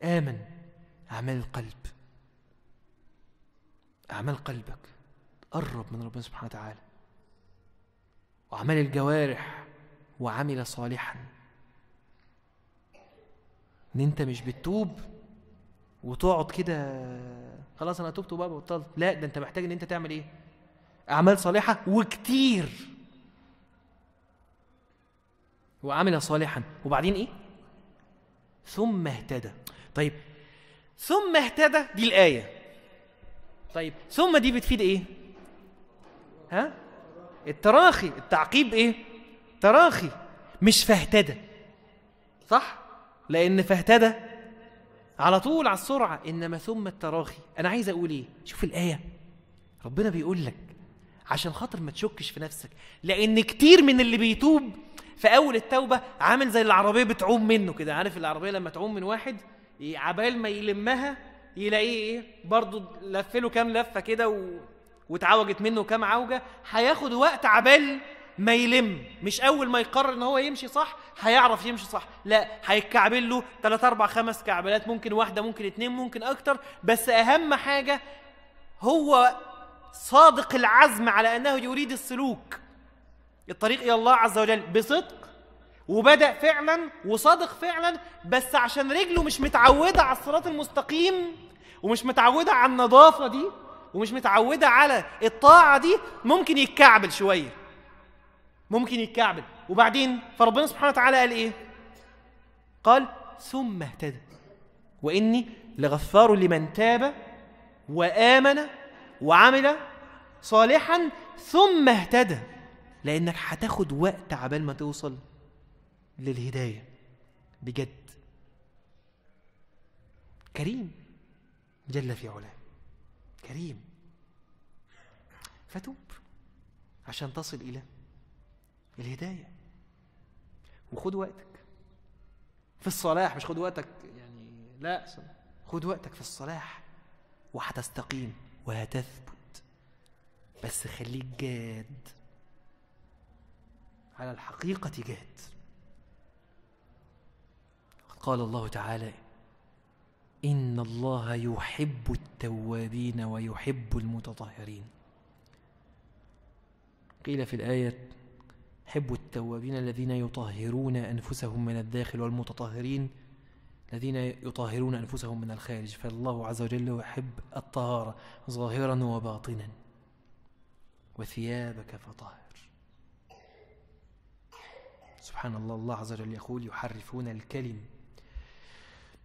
آمن. أعمال القلب. أعمال قلبك. قرب من ربنا سبحانه وتعالى. وأعمال الجوارح. وعمل صالحا. إن أنت مش بتتوب وتقعد كده خلاص أنا تبت وبقى بطلت. لا ده أنت محتاج إن أنت تعمل إيه؟ أعمال صالحة وكتير. وعمل صالحا. وبعدين إيه؟ ثم اهتدى. طيب ثم اهتدى دي الآية. طيب ثم دي بتفيد إيه؟ ها؟ التراخي. التعقيب إيه؟ تراخي. مش فاهتدى. صح؟ لأن فاهتدى على طول على السرعة. إنما ثم التراخي. أنا عايز أقول إيه؟ شوف الآية. ربنا بيقول لك عشان خاطر ما تشكش في نفسك. لأن كتير من اللي بيتوب في أول التوبة عامل زي العربية بتعوم منه كده عارف العربية لما تعوم من واحد عبال ما يلمها يلاقيه إيه برضه لف له كام لفة كده و... واتعوجت منه كام عوجة. هياخد وقت عبال ما يلم مش أول ما يقرر إن هو يمشي صح هيعرف يمشي صح لا هيتكعبل له 3 4 5 كعبلات ممكن واحدة ممكن اتنين ممكن أكتر. بس أهم حاجة هو صادق العزم على أنه يريد السلوك. الطريق إلى الله عز وجل بصدق وبدأ فعلا وصادق فعلا بس عشان رجله مش متعودة على الصراط المستقيم ومش متعودة على النظافة دي ومش متعودة على الطاعة دي ممكن يتكعبل شوية. ممكن يتكعبل. وبعدين فربنا سبحانه وتعالى قال إيه؟ قال ثم اهتدى وإني لغفار لمن تاب وآمن وعمل صالحا ثم اهتدى. لأنك هتاخد وقت عبال ما توصل للهداية. بجد. كريم. جل في علاه. كريم. فتوب. عشان تصل إلى الهداية. وخد وقتك. في الصلاح مش خد وقتك يعني لا خد وقتك في الصلاح. وهتستقيم وهتثبت. بس خليك جاد. على الحقيقة جاد. قال الله تعالى إن الله يحب التوابين ويحب المتطهرين. قيل في الآية حب التوابين الذين يطهرون أنفسهم من الداخل والمتطهرين الذين يطهرون أنفسهم من الخارج. فالله عز وجل يحب الطهارة ظاهرا وباطنا وثيابك فطهر. سبحان الله الله عز وجل يقول يحرفون الكلم.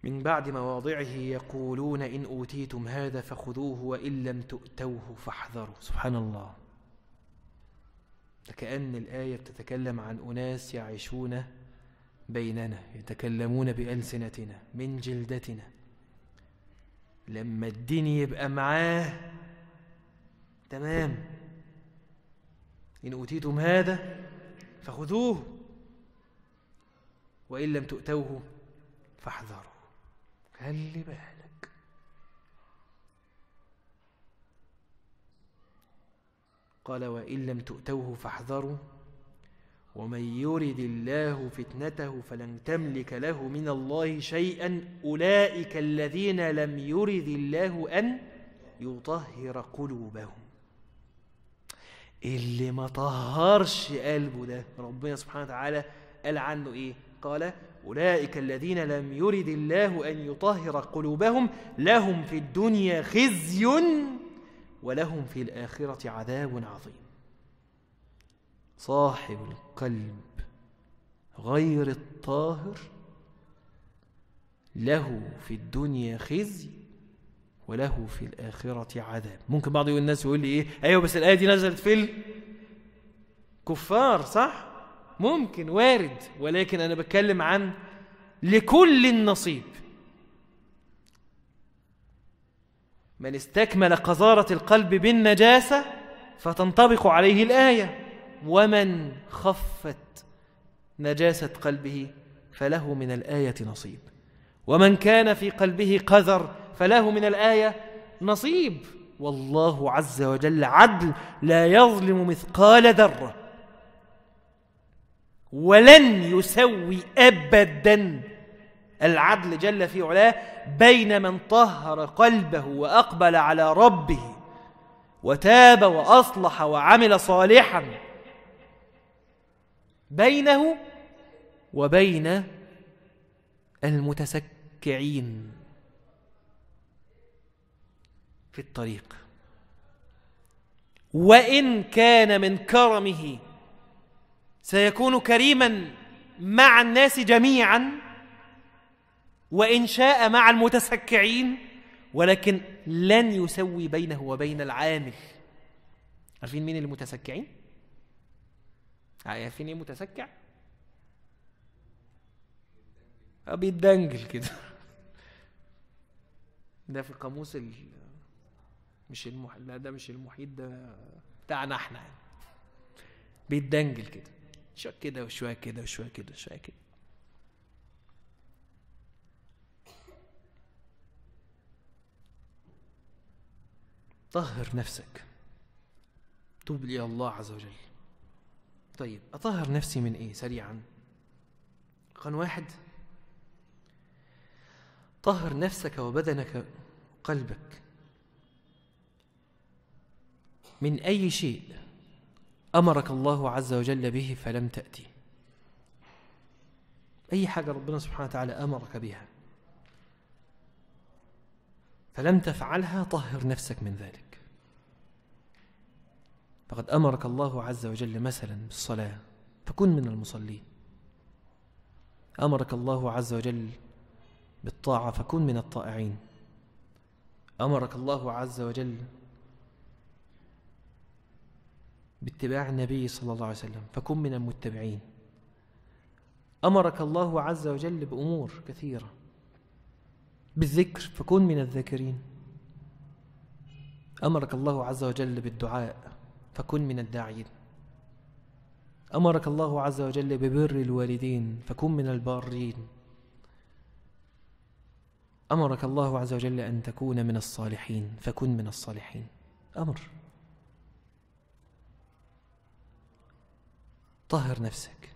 من بعد مواضعه يقولون إن أوتيتم هذا فخذوه وإن لم تؤتوه فاحذروا. سبحان الله. كأن الآية بتتكلم عن أناس يعيشون بيننا يتكلمون بألسنتنا من جلدتنا. لما الدين يبقى معاه تمام. إن أوتيتم هذا فخذوه. وإن لم تؤتوه فاحذروا خلي بالك. قال وإن لم تؤتوه فاحذروا. ومن يرد الله فتنته فلن تملك له من الله شيئا. أولئك الذين لم يرد الله أن يطهر قلوبهم. اللي ما طهرش قلبه ده ربنا سبحانه وتعالى قال عنه إيه؟ قال أولئك الذين لم يرد الله أن يطهر قلوبهم لهم في الدنيا خزي ولهم في الآخرة عذاب عظيم. صاحب القلب غير الطاهر له في الدنيا خزي وله في الآخرة عذاب. ممكن بعض الناس يقول لي إيه؟ أيوة بس الآية دي نزلت في الكفار صح؟ ممكن وارد ولكن أنا بتكلم عن لكل النصيب. من استكمل قذارة القلب بالنجاسة فتنطبق عليه الآية ومن خفت نجاسة قلبه فله من الآية نصيب. ومن كان في قلبه قذر فله من الآية نصيب. والله عز وجل عدل لا يظلم مثقال ذرة. ولن يسوي أبدا. العدل جل في علاه بين من طهر قلبه وأقبل على ربه وتاب وأصلح وعمل صالحا. بينه وبين المتسكعين في الطريق. وإن كان من كرمه سيكون كريما مع الناس جميعا وإن شاء مع المتسكعين ولكن لن يسوي بينه وبين العامل عارفين مين المتسكعين؟ عارفين إيه متسكع؟ بيتدنجل كده ده في قاموس ال... مش المح... لا ده مش المحيط ده بتاعنا إحنا يعني بيتدنجل كده شوية كده وشوية كده وشوية كده وشوية كده. طهر نفسك. توب إلى الله عز وجل. طيب أطهر نفسي من إيه سريعا؟ رقم واحد. طهر نفسك وبدنك قلبك من أي شيء؟ أمرك الله عز وجل به فلم تأتي. أي حاجة ربنا سبحانه وتعالى أمرك بها. فلم تفعلها طهر نفسك من ذلك. فقد أمرك الله عز وجل مثلا بالصلاة فكن من المصلين. أمرك الله عز وجل بالطاعة فكن من الطائعين. أمرك الله عز وجل باتباع النبي صلى الله عليه وسلم فكن من المتبعين. أمرك الله عز وجل بأمور كثيرة. بالذكر فكن من الذاكرين. أمرك الله عز وجل بالدعاء فكن من الداعين. أمرك الله عز وجل ببر الوالدين فكن من البارين. أمرك الله عز وجل أن تكون من الصالحين فكن من الصالحين. أمر. طهر نفسك.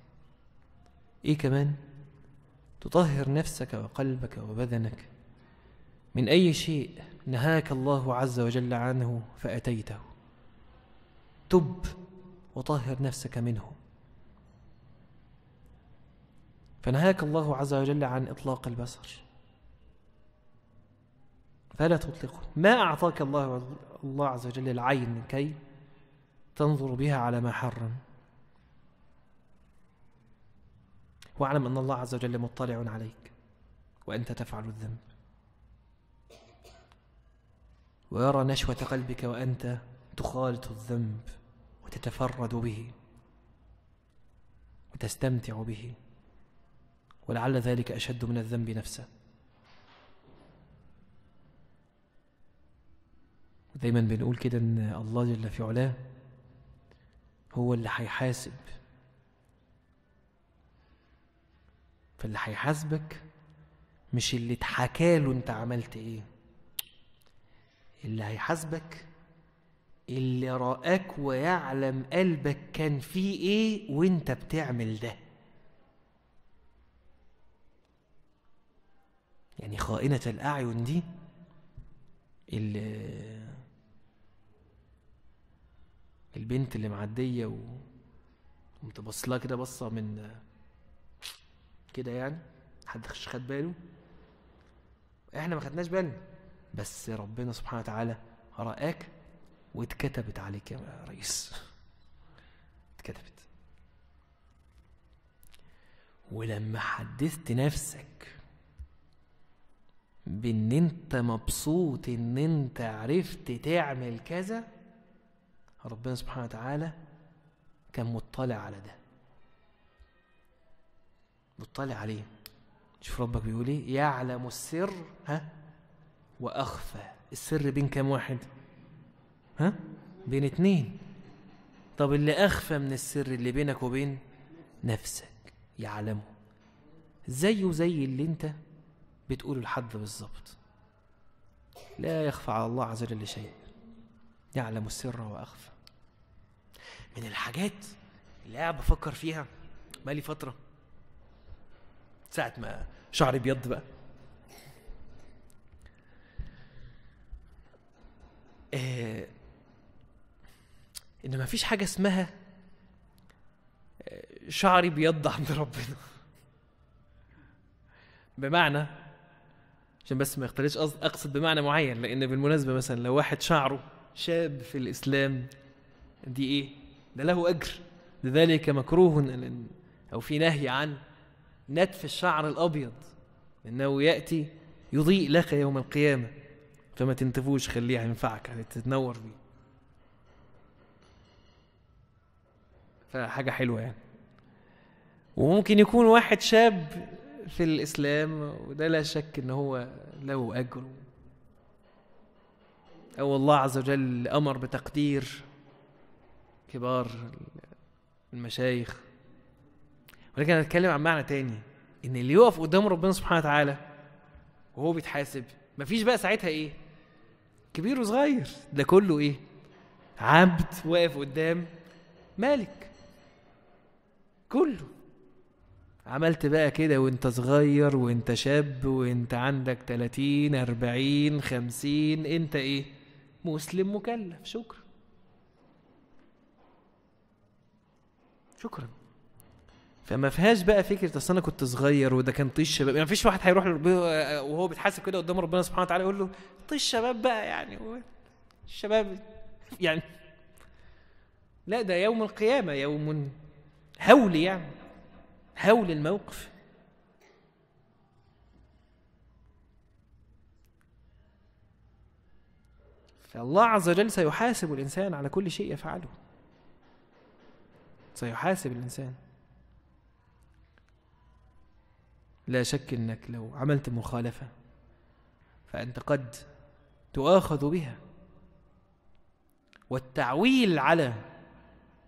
إيه كمان؟ تطهر نفسك وقلبك وبدنك. من أي شيء نهاك الله عز وجل عنه فأتيته. تب وطهر نفسك منه. فنهاك الله عز وجل عن إطلاق البصر. فلا تطلقه. ما أعطاك الله الله عز وجل العين كي تنظر بها على ما حرم؟ واعلم أن الله عز وجل مطلع عليك وأنت تفعل الذنب. ويرى نشوة قلبك وأنت تخالط الذنب وتتفرد به وتستمتع به ولعل ذلك أشد من الذنب نفسه. دايما بنقول كده إن الله جل في علاه هو اللي هيحاسب فاللي هيحاسبك مش اللي اتحكى له انت عملت إيه. اللي هيحاسبك اللي رآك ويعلم قلبك كان فيه إيه وانت بتعمل ده. يعني خائنة الأعين دي اللي البنت اللي معدية و قمت بص لها كده بصة من كده يعني حد خد باله؟ إحنا ما خدناش بالنا بس ربنا سبحانه وتعالى رآك واتكتبت عليك يا رئيس. اتكتبت. ولما حدثت نفسك بإن أنت مبسوط إن أنت عرفت تعمل كذا ربنا سبحانه وتعالى كان مطلع على ده. مطلع عليه. شوف ربك بيقول إيه؟ يعلم السر ها؟ وأخفى. السر بين كام واحد؟ ها؟ بين اتنين. طب اللي أخفى من السر اللي بينك وبين نفسك يعلمه. زيه زي اللي أنت بتقوله لحد بالظبط. لا يخفى على الله عز وجل شيء. يعلم السر وأخفى. من الحاجات اللي بفكر فيها بقالي فترة ساعة ما شعري بيض بقى. آه إن ما فيش حاجة اسمها آه، شعري بيض عند ربنا. بمعنى عشان بس ما يختلفش أقصد بمعنى معين لأن بالمناسبة مثلا لو واحد شعره شاب في الإسلام دي إيه؟ ده له أجر. لذلك مكروه أو في نهي عن نتف الشعر الأبيض إنه يأتي يضيء لك يوم القيامة. فما تنتفوش خليه ينفعك تتنور بيه فحاجة حلوة يعني. وممكن يكون واحد شاب في الإسلام وده لا شك إن هو له أجر. أو الله عز وجل أمر بتقدير كبار المشايخ. ولكن أنا أتكلم عن معنى تاني إن اللي يقف قدام ربنا سبحانه وتعالى وهو بيتحاسب مفيش بقى ساعتها إيه؟ كبير وصغير. ده كله إيه؟ عبد واقف قدام مالك. كله. عملت بقى كده وأنت صغير وأنت شاب وأنت عندك 30 40 50 أنت إيه؟ مسلم مكلف. شكرا. شكرا. فما فيهاش بقى فكرة أصل أنا كنت صغير وده كان طيش شباب يعني ما فيش واحد هيروح وهو بيتحاسب كده قدام ربنا سبحانه وتعالى يقول له طيش شباب بقى يعني الشباب يعني لا ده يوم القيامة يوم هول يعني هول الموقف. فالله عز وجل سيحاسب الإنسان على كل شيء يفعله. سيحاسب الإنسان. لا شك أنك لو عملت مخالفة فأنت قد تؤاخذ بها. والتعويل على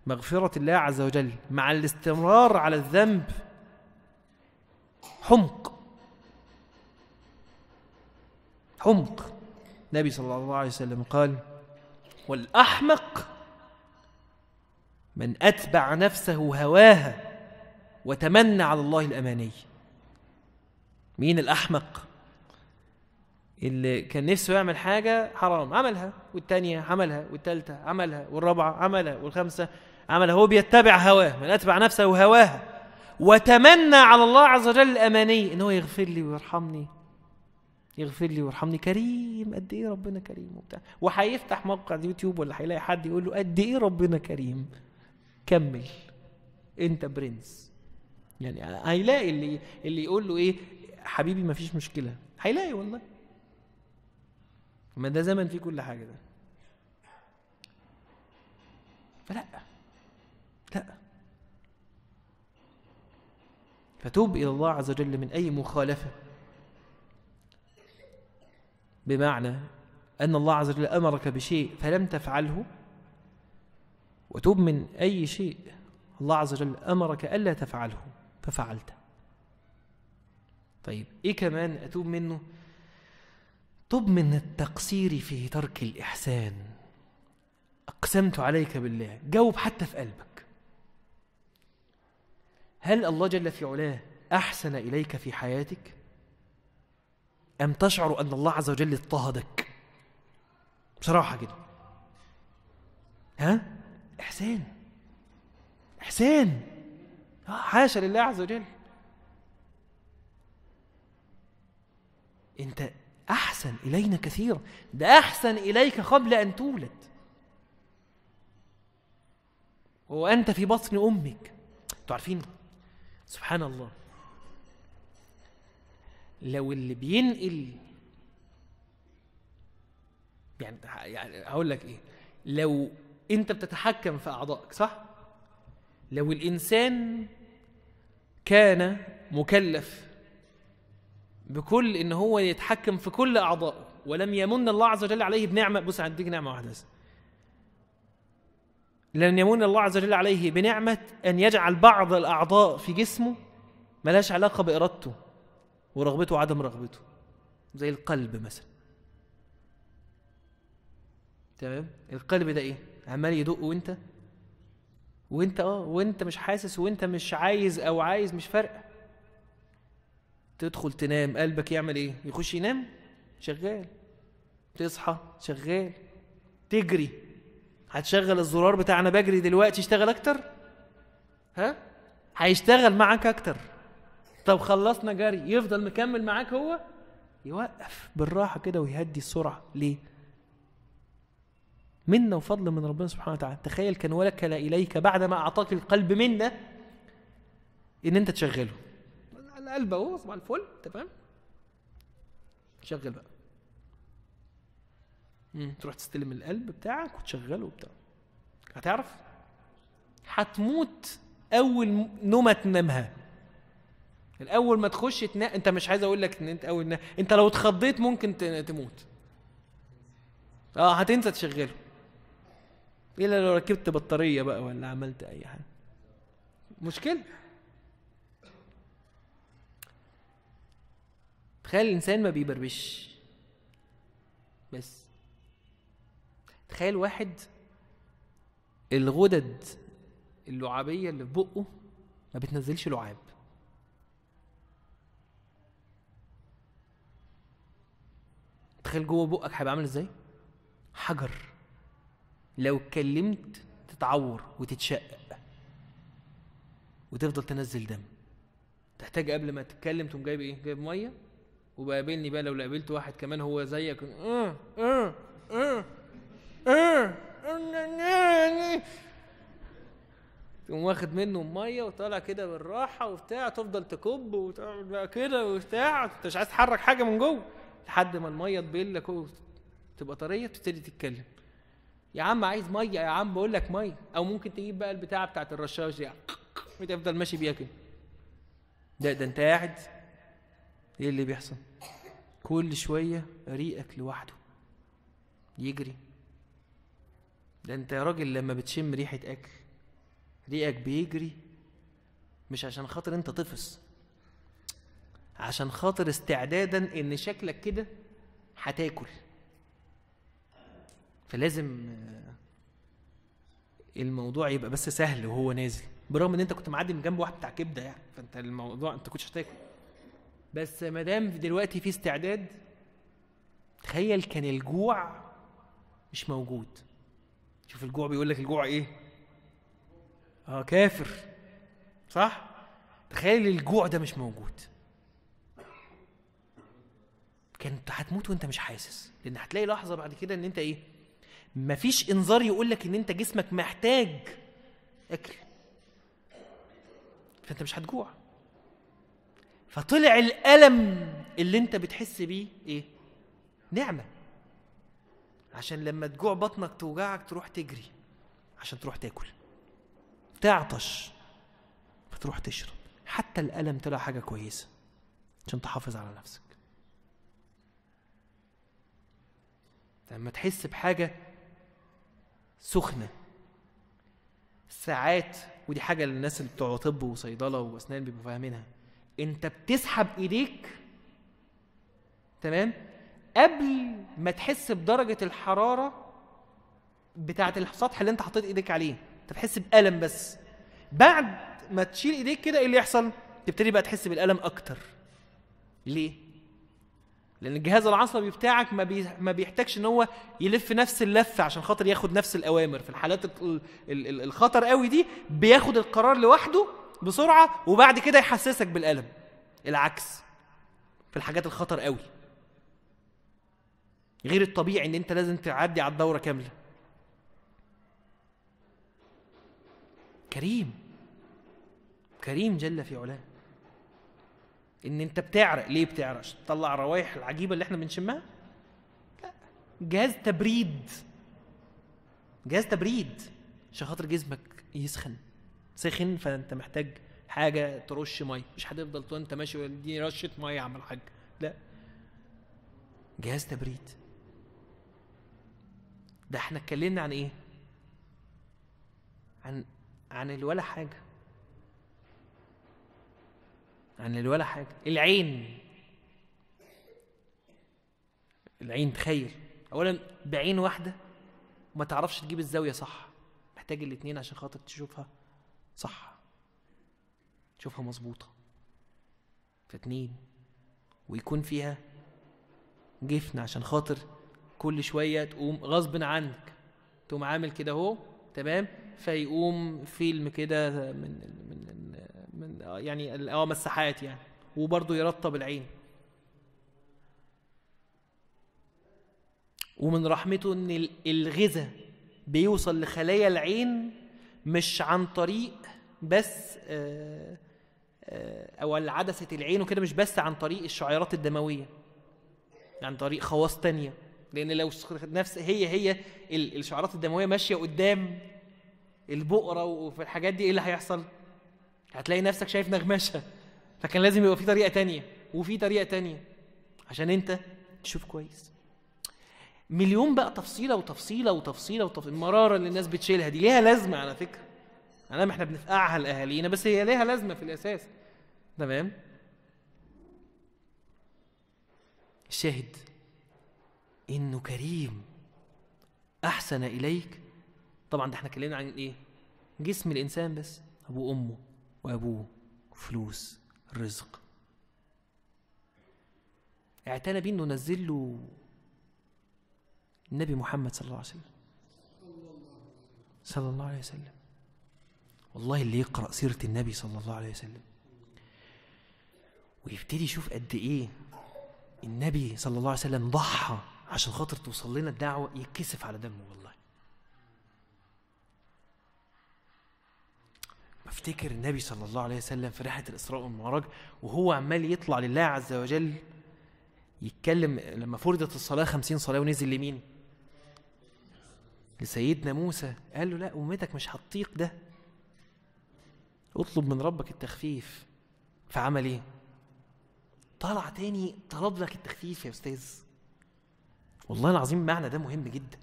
مغفرة الله عز وجل مع الاستمرار على الذنب حمق. حمق. النبي صلى الله عليه وسلم قال والأحمق من أتبع نفسه هواها وتمنى على الله الأماني. مين الأحمق اللي كان نفسه يعمل حاجة حرام؟ عملها والتانية عملها والتالتة عملها والرابعة عملها والخامسة عملها. هو بيتبع هواه من أتبع نفسه هواها وتمنى على الله عز وجل الأماني إن هو يغفر لي ويرحمني. يغفر لي ويرحمني. كريم قد إيه ربنا كريم وبتاع. وهيفتح موقع يوتيوب ولا هيلاقي حد يقول له قد إيه ربنا كريم. كمل. أنت برنس. يعني هيلاقي اللي اللي يقول له إيه؟ حبيبي ما فيش مشكلة. هيلاقي والله. ما ده زمن فيه كل حاجة ده. فلا. لا. فتوب إلى الله عز وجل من أي مخالفة. بمعنى أن الله عز وجل أمرك بشيء فلم تفعله. وتوب من أي شيء. الله عز وجل أمرك ألا تفعله. ففعلته. طيب إيه كمان أتوب منه؟ تب من التقصير في ترك الإحسان. أقسمت عليك بالله جاوب حتى في قلبك. هل الله جل في علاه أحسن إليك في حياتك؟ أم تشعر أن الله عز وجل اضطهدك؟ بصراحة كده. ها؟ إحسان. إحسان. آه، حاشا لله عز وجل. أنت أحسن إلينا كثيرا. ده أحسن إليك قبل أن تولد. وأنت في بطن أمك. أنتوا عارفين؟ سبحان الله لو اللي بينقل يعني يعني هقول لك إيه. لو أنت بتتحكم في أعضائك صح؟ لو الإنسان كان مكلف بكل إن هو يتحكم في كل اعضائه ولم يمن الله عز وجل عليه بنعمة. بص هديك نعمة واحدة بس. لن يمن الله عز وجل عليه بنعمة أن يجعل بعض الأعضاء في جسمه ملاش علاقة بإرادته ورغبته وعدم رغبته. زي القلب مثلا. تمام؟ القلب ده إيه؟ عمال يدق وأنت؟ وأنت آه وأنت مش حاسس وأنت مش عايز أو عايز مش فارقة. تدخل تنام قلبك يعمل إيه؟ يخش ينام؟ شغال. تصحى؟ شغال. تجري. هتشغل الزرار بتاع أنا بجري دلوقتي يشتغل أكتر؟ ها؟ هيشتغل معاك أكتر. طب خلصنا جري. يفضل مكمل معاك هو؟ يوقف بالراحة كده ويهدي السرعة. ليه؟ منا وفضل من ربنا سبحانه وتعالى. تخيل كان ولك إليك بعد ما أعطاك القلب منا إن أنت تشغله. القلب اهو صباح الفل تمام؟ شغل بقى. مم. تروح تستلم القلب بتاعك وتشغله وبتاع. هتعرف؟ هتموت أول نومه تنامها. الأول ما تخش تنام أنت مش عايز أقول لك إن أنت أول نام. أنت لو اتخضيت ممكن تموت. آه هتنسى تشغله. إلا لو ركبت بطارية بقى ولا عملت أي حاجة. مشكلة؟ تخيل الإنسان ما بيبربش. بس. تخيل واحد الغدد اللعابية اللي في بقه ما بتنزلش لعاب. تخيل جوه بقك هيبقى عامل إزاي؟ حجر. لو اتكلمت تتعور وتتشقق وتفضل تنزل دم. تحتاج قبل ما تتكلم تقوم جايب إيه؟ جايب مية؟ وبقابلني بقى لو قابلت واحد كمان هو زيك. تقوم واخد منه الميه وطالع كده بالراحة وبتاع تفضل تكب وتقعد كده وبتاع. انت مش عايز تحرك حاجة من جوه. لحد ما المية تبل لك تبقى طرية تبتدي تتكلم. يا عم عايز مية يا عم بقول لك مية. أو ممكن تجيب بقى البتاعة بتاعت الرشاش دي. وتفضل ماشي بيها كده. ده ده انت قاعد إيه اللي بيحصل؟ كل شوية ريقك لوحده يجري. ده أنت يا راجل لما بتشم ريحة أكل ريقك بيجري مش عشان خاطر أنت طفس عشان خاطر استعدادا إن شكلك كده هتاكل. فلازم آه، الموضوع يبقى بس سهل وهو نازل برغم إن أنت كنت معدي من جنب واحد بتاع كبدة يعني فأنت الموضوع أنت كنتش هتاكل. بس ما دام دلوقتي في استعداد تخيل كان الجوع مش موجود. شوف الجوع بيقول لك الجوع إيه؟ آه كافر. صح؟ تخيل الجوع ده مش موجود. كنت هتموت وأنت مش حاسس. لأن هتلاقي لحظة بعد كده إن أنت إيه؟ مفيش إنذار يقول لك إن أنت جسمك محتاج أكل. فأنت مش هتجوع. فطلع الألم اللي انت بتحس بيه إيه؟ نعمة. عشان لما تجوع بطنك توجعك تروح تجري عشان تروح تاكل. تعطش فتروح تشرب. حتى الألم طلع حاجة كويسة عشان تحافظ على نفسك. لما تحس بحاجة سخنة. ساعات ودي حاجة للناس اللي بتوع طب وصيدلة وأسنان بيبقوا فاهمينها. انت بتسحب ايديك تمام؟ قبل ما تحس بدرجة الحرارة بتاعة السطح اللي انت حطيت ايديك عليه انت بتحس بألم بس. بعد ما تشيل ايديك كده إيه اللي يحصل؟ تبتدي بقى تحس بالألم أكتر. ليه؟ لأن الجهاز العصبي بتاعك ما بي... ما بيحتاجش إن هو يلف نفس اللفة عشان خاطر ياخد نفس الأوامر. في الحالات ال... ال... ال... الخطر قوي دي بياخد القرار لوحده بسرعة وبعد كده يحسسك بالألم. العكس. في الحاجات الخطر قوي. غير الطبيعي إن أنت لازم تعدي على الدورة كاملة. كريم. كريم جل في علاه. إن أنت بتعرق. ليه بتعرق؟ عشان تطلع الروائح العجيبة اللي إحنا بنشمها؟ لا. جهاز تبريد. جهاز تبريد. عشان خاطر جسمك يسخن. سخن فأنت محتاج حاجة ترش مية. مش هتفضل طول أنت ماشي دي رشة مية يا عم الحاج. لا. جهاز تبريد. ده إحنا اتكلمنا عن إيه؟ عن عن الولا حاجة. عن الولا حاجة. العين. العين تخيل. اولا بعين واحدة ما تعرفش تجيب الزاوية صح. محتاج الاتنين عشان خاطر تشوفها. صح. تشوفها مظبوطة. فاتنين ويكون فيها جفن عشان خاطر كل شوية تقوم غصب عنك. تقوم عامل كده اهو تمام؟ فيقوم فيلم كده من من من يعني آه مساحات يعني وبرضه يرطب العين. ومن رحمته إن الغذاء بيوصل لخلايا العين مش عن طريق بس آه، آه، أو عدسه العين وكده مش بس عن طريق الشعيرات الدموية عن طريق خواص تانية. لأن لو نفس هي هي الشعيرات الدموية ماشية قدام البقره وفي الحاجات دي إيه اللي هيحصل؟ هتلاقي نفسك شايف نغمشة. فكان لازم يبقى في طريقة تانية وفي طريقة تانية عشان أنت تشوف كويس. مليون بقى تفصيلة وتفصيلة وتفصيلة وتفصيلة. المرارة اللي الناس بتشيلها دي ليها لازمة على فكرة. أنا ما إحنا بنفقعها لأهالينا بس هي ليها لازمة في الأساس. تمام؟ الشاهد إنه كريم. أحسن إليك. طبعا ده إحنا اتكلمنا عن إيه؟ جسم الإنسان بس. ابو امه وأبوه. فلوس رزق. اعتنى بيه إنه نزل له النبي محمد صلى الله عليه وسلم. صلى الله عليه وسلم. والله اللي يقرأ سيرة النبي صلى الله عليه وسلم. ويبتدي يشوف قد إيه النبي صلى الله عليه وسلم ضحى عشان خاطر توصل لنا الدعوة يتكسف على دمه والله. بفتكر النبي صلى الله عليه وسلم في رحلة الإسراء والمعراج وهو عمال يطلع لله عز وجل يتكلم لما فرضت الصلاة خمسين صلاة ونزل لمين؟ لسيدنا موسى قال له لا أمتك مش هتطيق ده. اطلب من ربك التخفيف. فعمل إيه؟ طلع تاني طلب لك التخفيف يا أستاذ. والله العظيم معنى ده مهم جدا.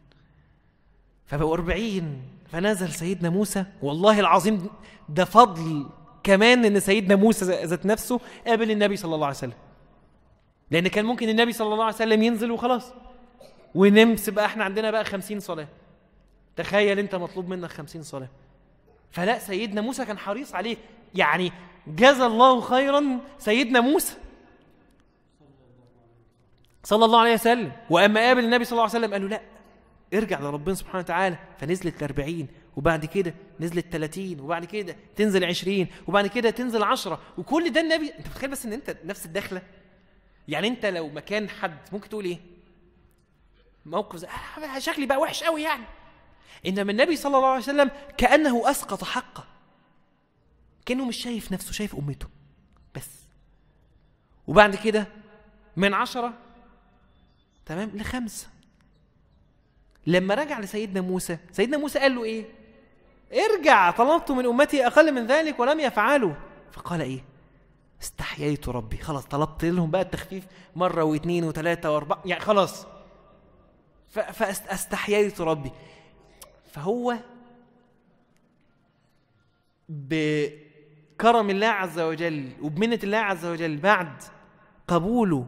فبقوا أربعين فنزل سيدنا موسى. والله العظيم ده فضل كمان إن سيدنا موسى ذات نفسه قابل النبي صلى الله عليه وسلم. لأن كان ممكن النبي صلى الله عليه وسلم ينزل وخلاص. ونمس بقى إحنا عندنا بقى خمسين صلاة. تخيل انت مطلوب منك خمسين صلاة. فلا سيدنا موسى كان حريص عليه. يعني جزى الله خيرا سيدنا موسى. صلى الله عليه وسلم. وأما قابل النبي صلى الله عليه وسلم قال له لا ارجع لربنا سبحانه وتعالى. فنزلت ل 40 وبعد كده نزلت 30 وبعد كده تنزل 20 وبعد كده تنزل 10 وكل ده النبي انت متخيل بس إن أنت نفس الدخلة؟ يعني أنت لو مكان حد ممكن تقول إيه؟ موقف زي شكلي بقى وحش قوي يعني. انما النبي صلى الله عليه وسلم كأنه أسقط حقه. كأنه مش شايف نفسه شايف أمته. بس. وبعد كده من عشرة تمام لخمسة لما رجع لسيدنا موسى سيدنا موسى قال له إيه؟ ارجع طلبت من أمتي أقل من ذلك ولم يفعلوا. فقال إيه؟ استحييت ربي. خلاص طلبت لهم بقى التخفيف مرة واثنين وثلاثة وأربعة يعني خلاص. فاستحييت ربي. فهو بكرم الله عز وجل وبمنة الله عز وجل بعد قبوله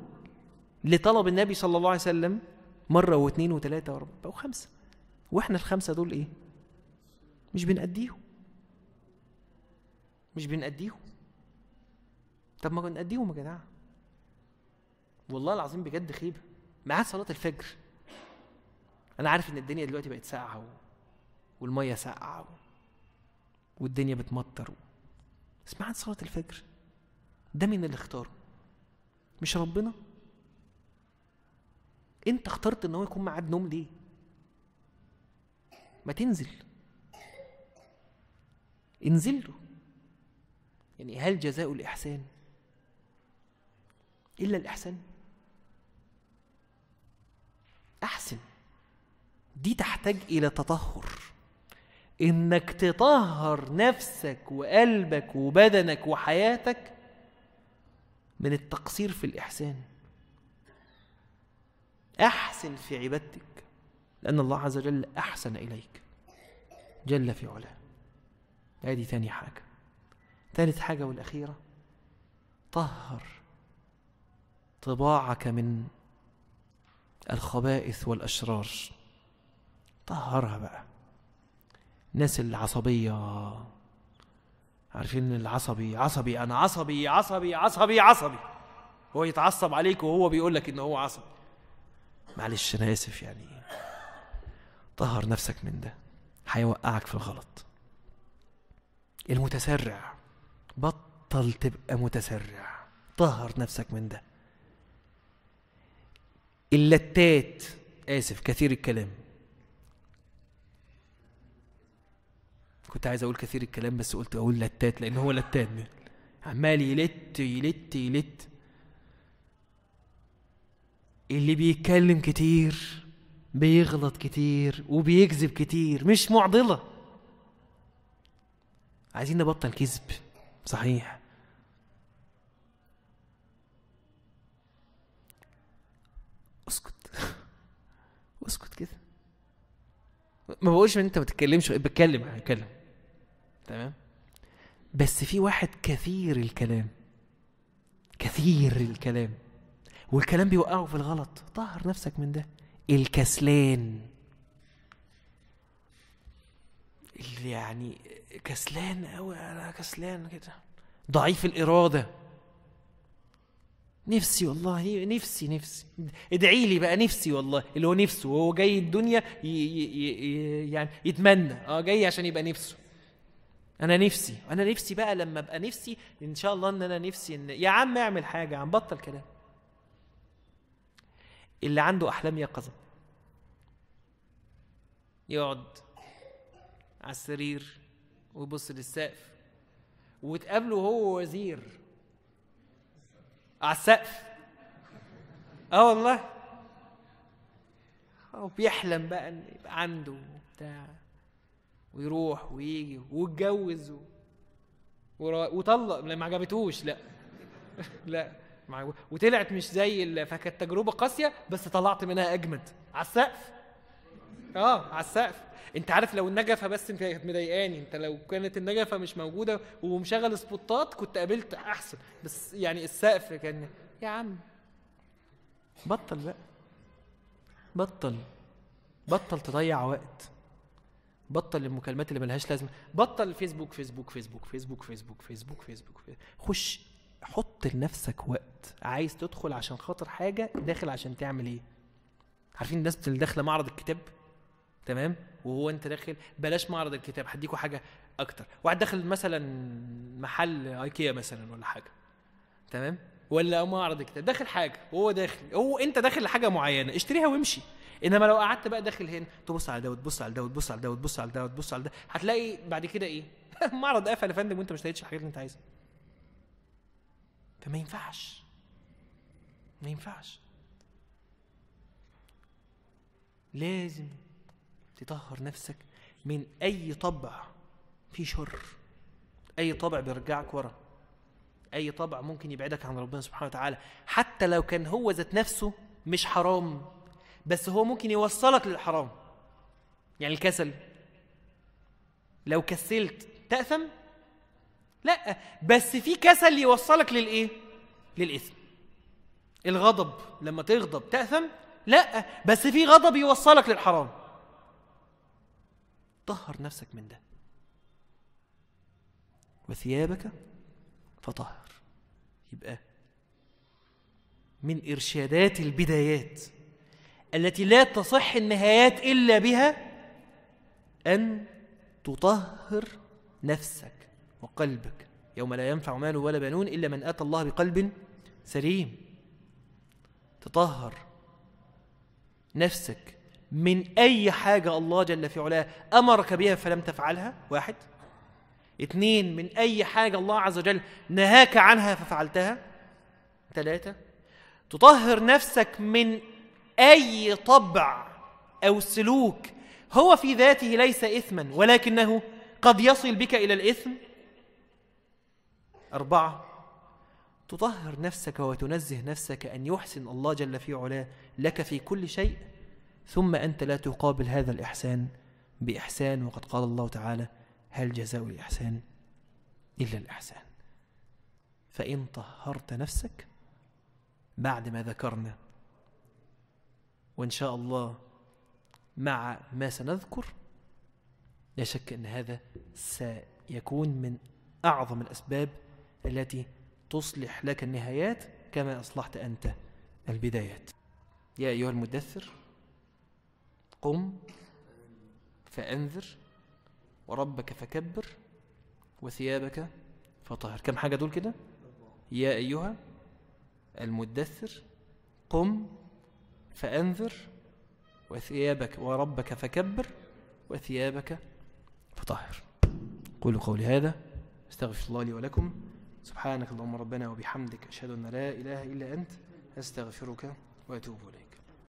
لطلب النبي صلى الله عليه وسلم مرة واثنين وثلاثة وأربعة بقوا خمسة وإحنا الخمسة دول إيه؟ مش بنأديهم. مش بنأديهم. طب ما نأديهم يا جماعة والله العظيم بجد خيبة. معاه صلاة الفجر. أنا عارف إن الدنيا دلوقتي بقت ساقعة. والمية ساقعة. والدنيا بتمطر معاه صلاة الفجر. ده مين اللي اختاره؟ مش ربنا؟ انت اخترت ان هو يكون معاد نوم ليه؟ ما تنزل. انزل له. يعني هل جزاء الإحسان؟ إلا الإحسان. أحسن. دي تحتاج إلى تطهر. إنك تطهر نفسك وقلبك وبدنك وحياتك من التقصير في الإحسان. أحسن في عبادتك لأن الله عز وجل أحسن إليك. جل في علاه. ادي ثاني حاجة. ثالث حاجة والأخيرة طهر طباعك من الخبائث والأشرار. طهرها بقى. الناس العصبية. عارفين العصبي عصبي أنا عصبي عصبي عصبي عصبي. هو يتعصب عليك وهو بيقول لك إن هو عصبي. معلش أنا آسف يعني. طهر نفسك من ده. هيوقعك في الغلط. المتسرع. بطل تبقى متسرع. طهر نفسك من ده. اللتات. آسف كثير الكلام. كنت عايز أقول كثير الكلام بس قلت أقول لتات لأن هو لتات. عمال يلت يلت يلت. اللي بيتكلم كتير بيغلط كتير وبيكذب كتير مش معضلة. عايزين نبطل كذب. صحيح. اسكت. اسكت كده. ما بقولش إن أنت ما تتكلمش بتكلم بتكلم تمام؟ بس في واحد كثير الكلام كثير الكلام والكلام بيوقعه في الغلط. طهر نفسك من ده. الكسلان. اللي يعني كسلان قوي أنا كسلان كده. ضعيف الإرادة. نفسي والله نفسي نفسي. ادعي لي بقى نفسي والله. اللي هو نفسه وهو جاي الدنيا ي ي ي يعني يتمنى. آه جاي عشان يبقى نفسه. أنا نفسي أنا نفسي بقى لما أبقى نفسي إن شاء الله إن أنا نفسي إن يا عم اعمل حاجة عم بطل كلام. اللي عنده أحلام يقظة. يقعد على السرير ويبص للسقف وتقابله هو وزير على السقف. آه والله. وبيحلم بقى إن يبقى عنده بتاع ويروح ويجي واتجوز و... وطلق. ما عجبتوش لا. لا. وطلعت مش زي. فكانت تجربة قاسية بس طلعت منها أجمد. على السقف. آه على السقف. أنت عارف لو النجفة بس كانت مضايقاني. أنت لو كانت النجفة مش موجودة ومشغل سبوتات كنت قابلت أحسن. بس يعني السقف كان يا عم. بطل بقى. بطل. بطل تضيع وقت. بطل المكالمات اللي ملهاش لازمة. بطل فيسبوك فيسبوك فيسبوك فيسبوك فيسبوك فيسبوك فيسبوك, فيسبوك. خش حط لنفسك وقت. عايز تدخل عشان خاطر حاجة داخل عشان تعمل إيه؟ عارفين الناس اللي داخلة معرض الكتاب؟ تمام؟ وهو انت داخل بلاش معرض الكتاب هديكوا حاجة أكتر. واحد داخل مثلا محل ايكيا مثلا ولا حاجة. تمام؟ ولا معرض الكتاب داخل حاجة وهو داخل. هو انت داخل لحاجة معينة اشتريها وامشي. إنما لو قعدت بقى داخل هنا تبص على ده وتبص على ده وتبص على ده وتبص على ده وتبص على ده هتلاقي بعد كده إيه؟ معرض قفل يا فندم وأنت ما اشتريتش الحاجات اللي أنت عايزها. فما ينفعش. ما ينفعش. لازم تطهر نفسك من أي طبع فيه شر أي طبع بيرجعك ورا أي طبع ممكن يبعدك عن ربنا سبحانه وتعالى. حتى لو كان هو ذات نفسه مش حرام. بس هو ممكن يوصلك للحرام. يعني الكسل. لو كسلت تأثم؟ لا بس في كسل يوصلك للإيه؟ للإثم. الغضب لما تغضب تأثم؟ لا بس في غضب يوصلك للحرام. طهر نفسك من ده. وثيابك فطهر. يبقى من إرشادات البدايات. التي لا تصح النهايات إلا بها أن تطهر نفسك وقلبك. يوم لا ينفع مال ولا بنون إلا من أتى الله بقلب سليم. تطهر نفسك من أي حاجة الله جل في علاه أمرك بها فلم تفعلها. واحد. اثنين من أي حاجة الله عز وجل نهاك عنها ففعلتها. ثلاثة. تطهر نفسك من أي طبع أو سلوك هو في ذاته ليس إثما ولكنه قد يصل بك إلى الإثم. أربعة تطهر نفسك وتنزه نفسك أن يحسن الله جل في علاه لك في كل شيء ثم أنت لا تقابل هذا الإحسان بإحسان وقد قال الله تعالى هل جزاء الإحسان إلا الإحسان؟ فإن طهرت نفسك بعد ما ذكرنا وإن شاء الله مع ما سنذكر لا شك أن هذا سيكون من أعظم الأسباب التي تصلح لك النهايات كما أصلحت أنت البدايات. يا أيها المدثر قم فأنذر وربك فكبر وثيابك فطهر. كم حاجة دول كده؟ يا أيها المدثر قم فأنذر وثيابك وربك فكبر وثيابك فطهر. قولوا قولي هذا. استغفر الله لي ولكم. سبحانك اللهم ربنا وبحمدك أشهد أن لا إله إلا أنت. أستغفرك وأتوب إليك.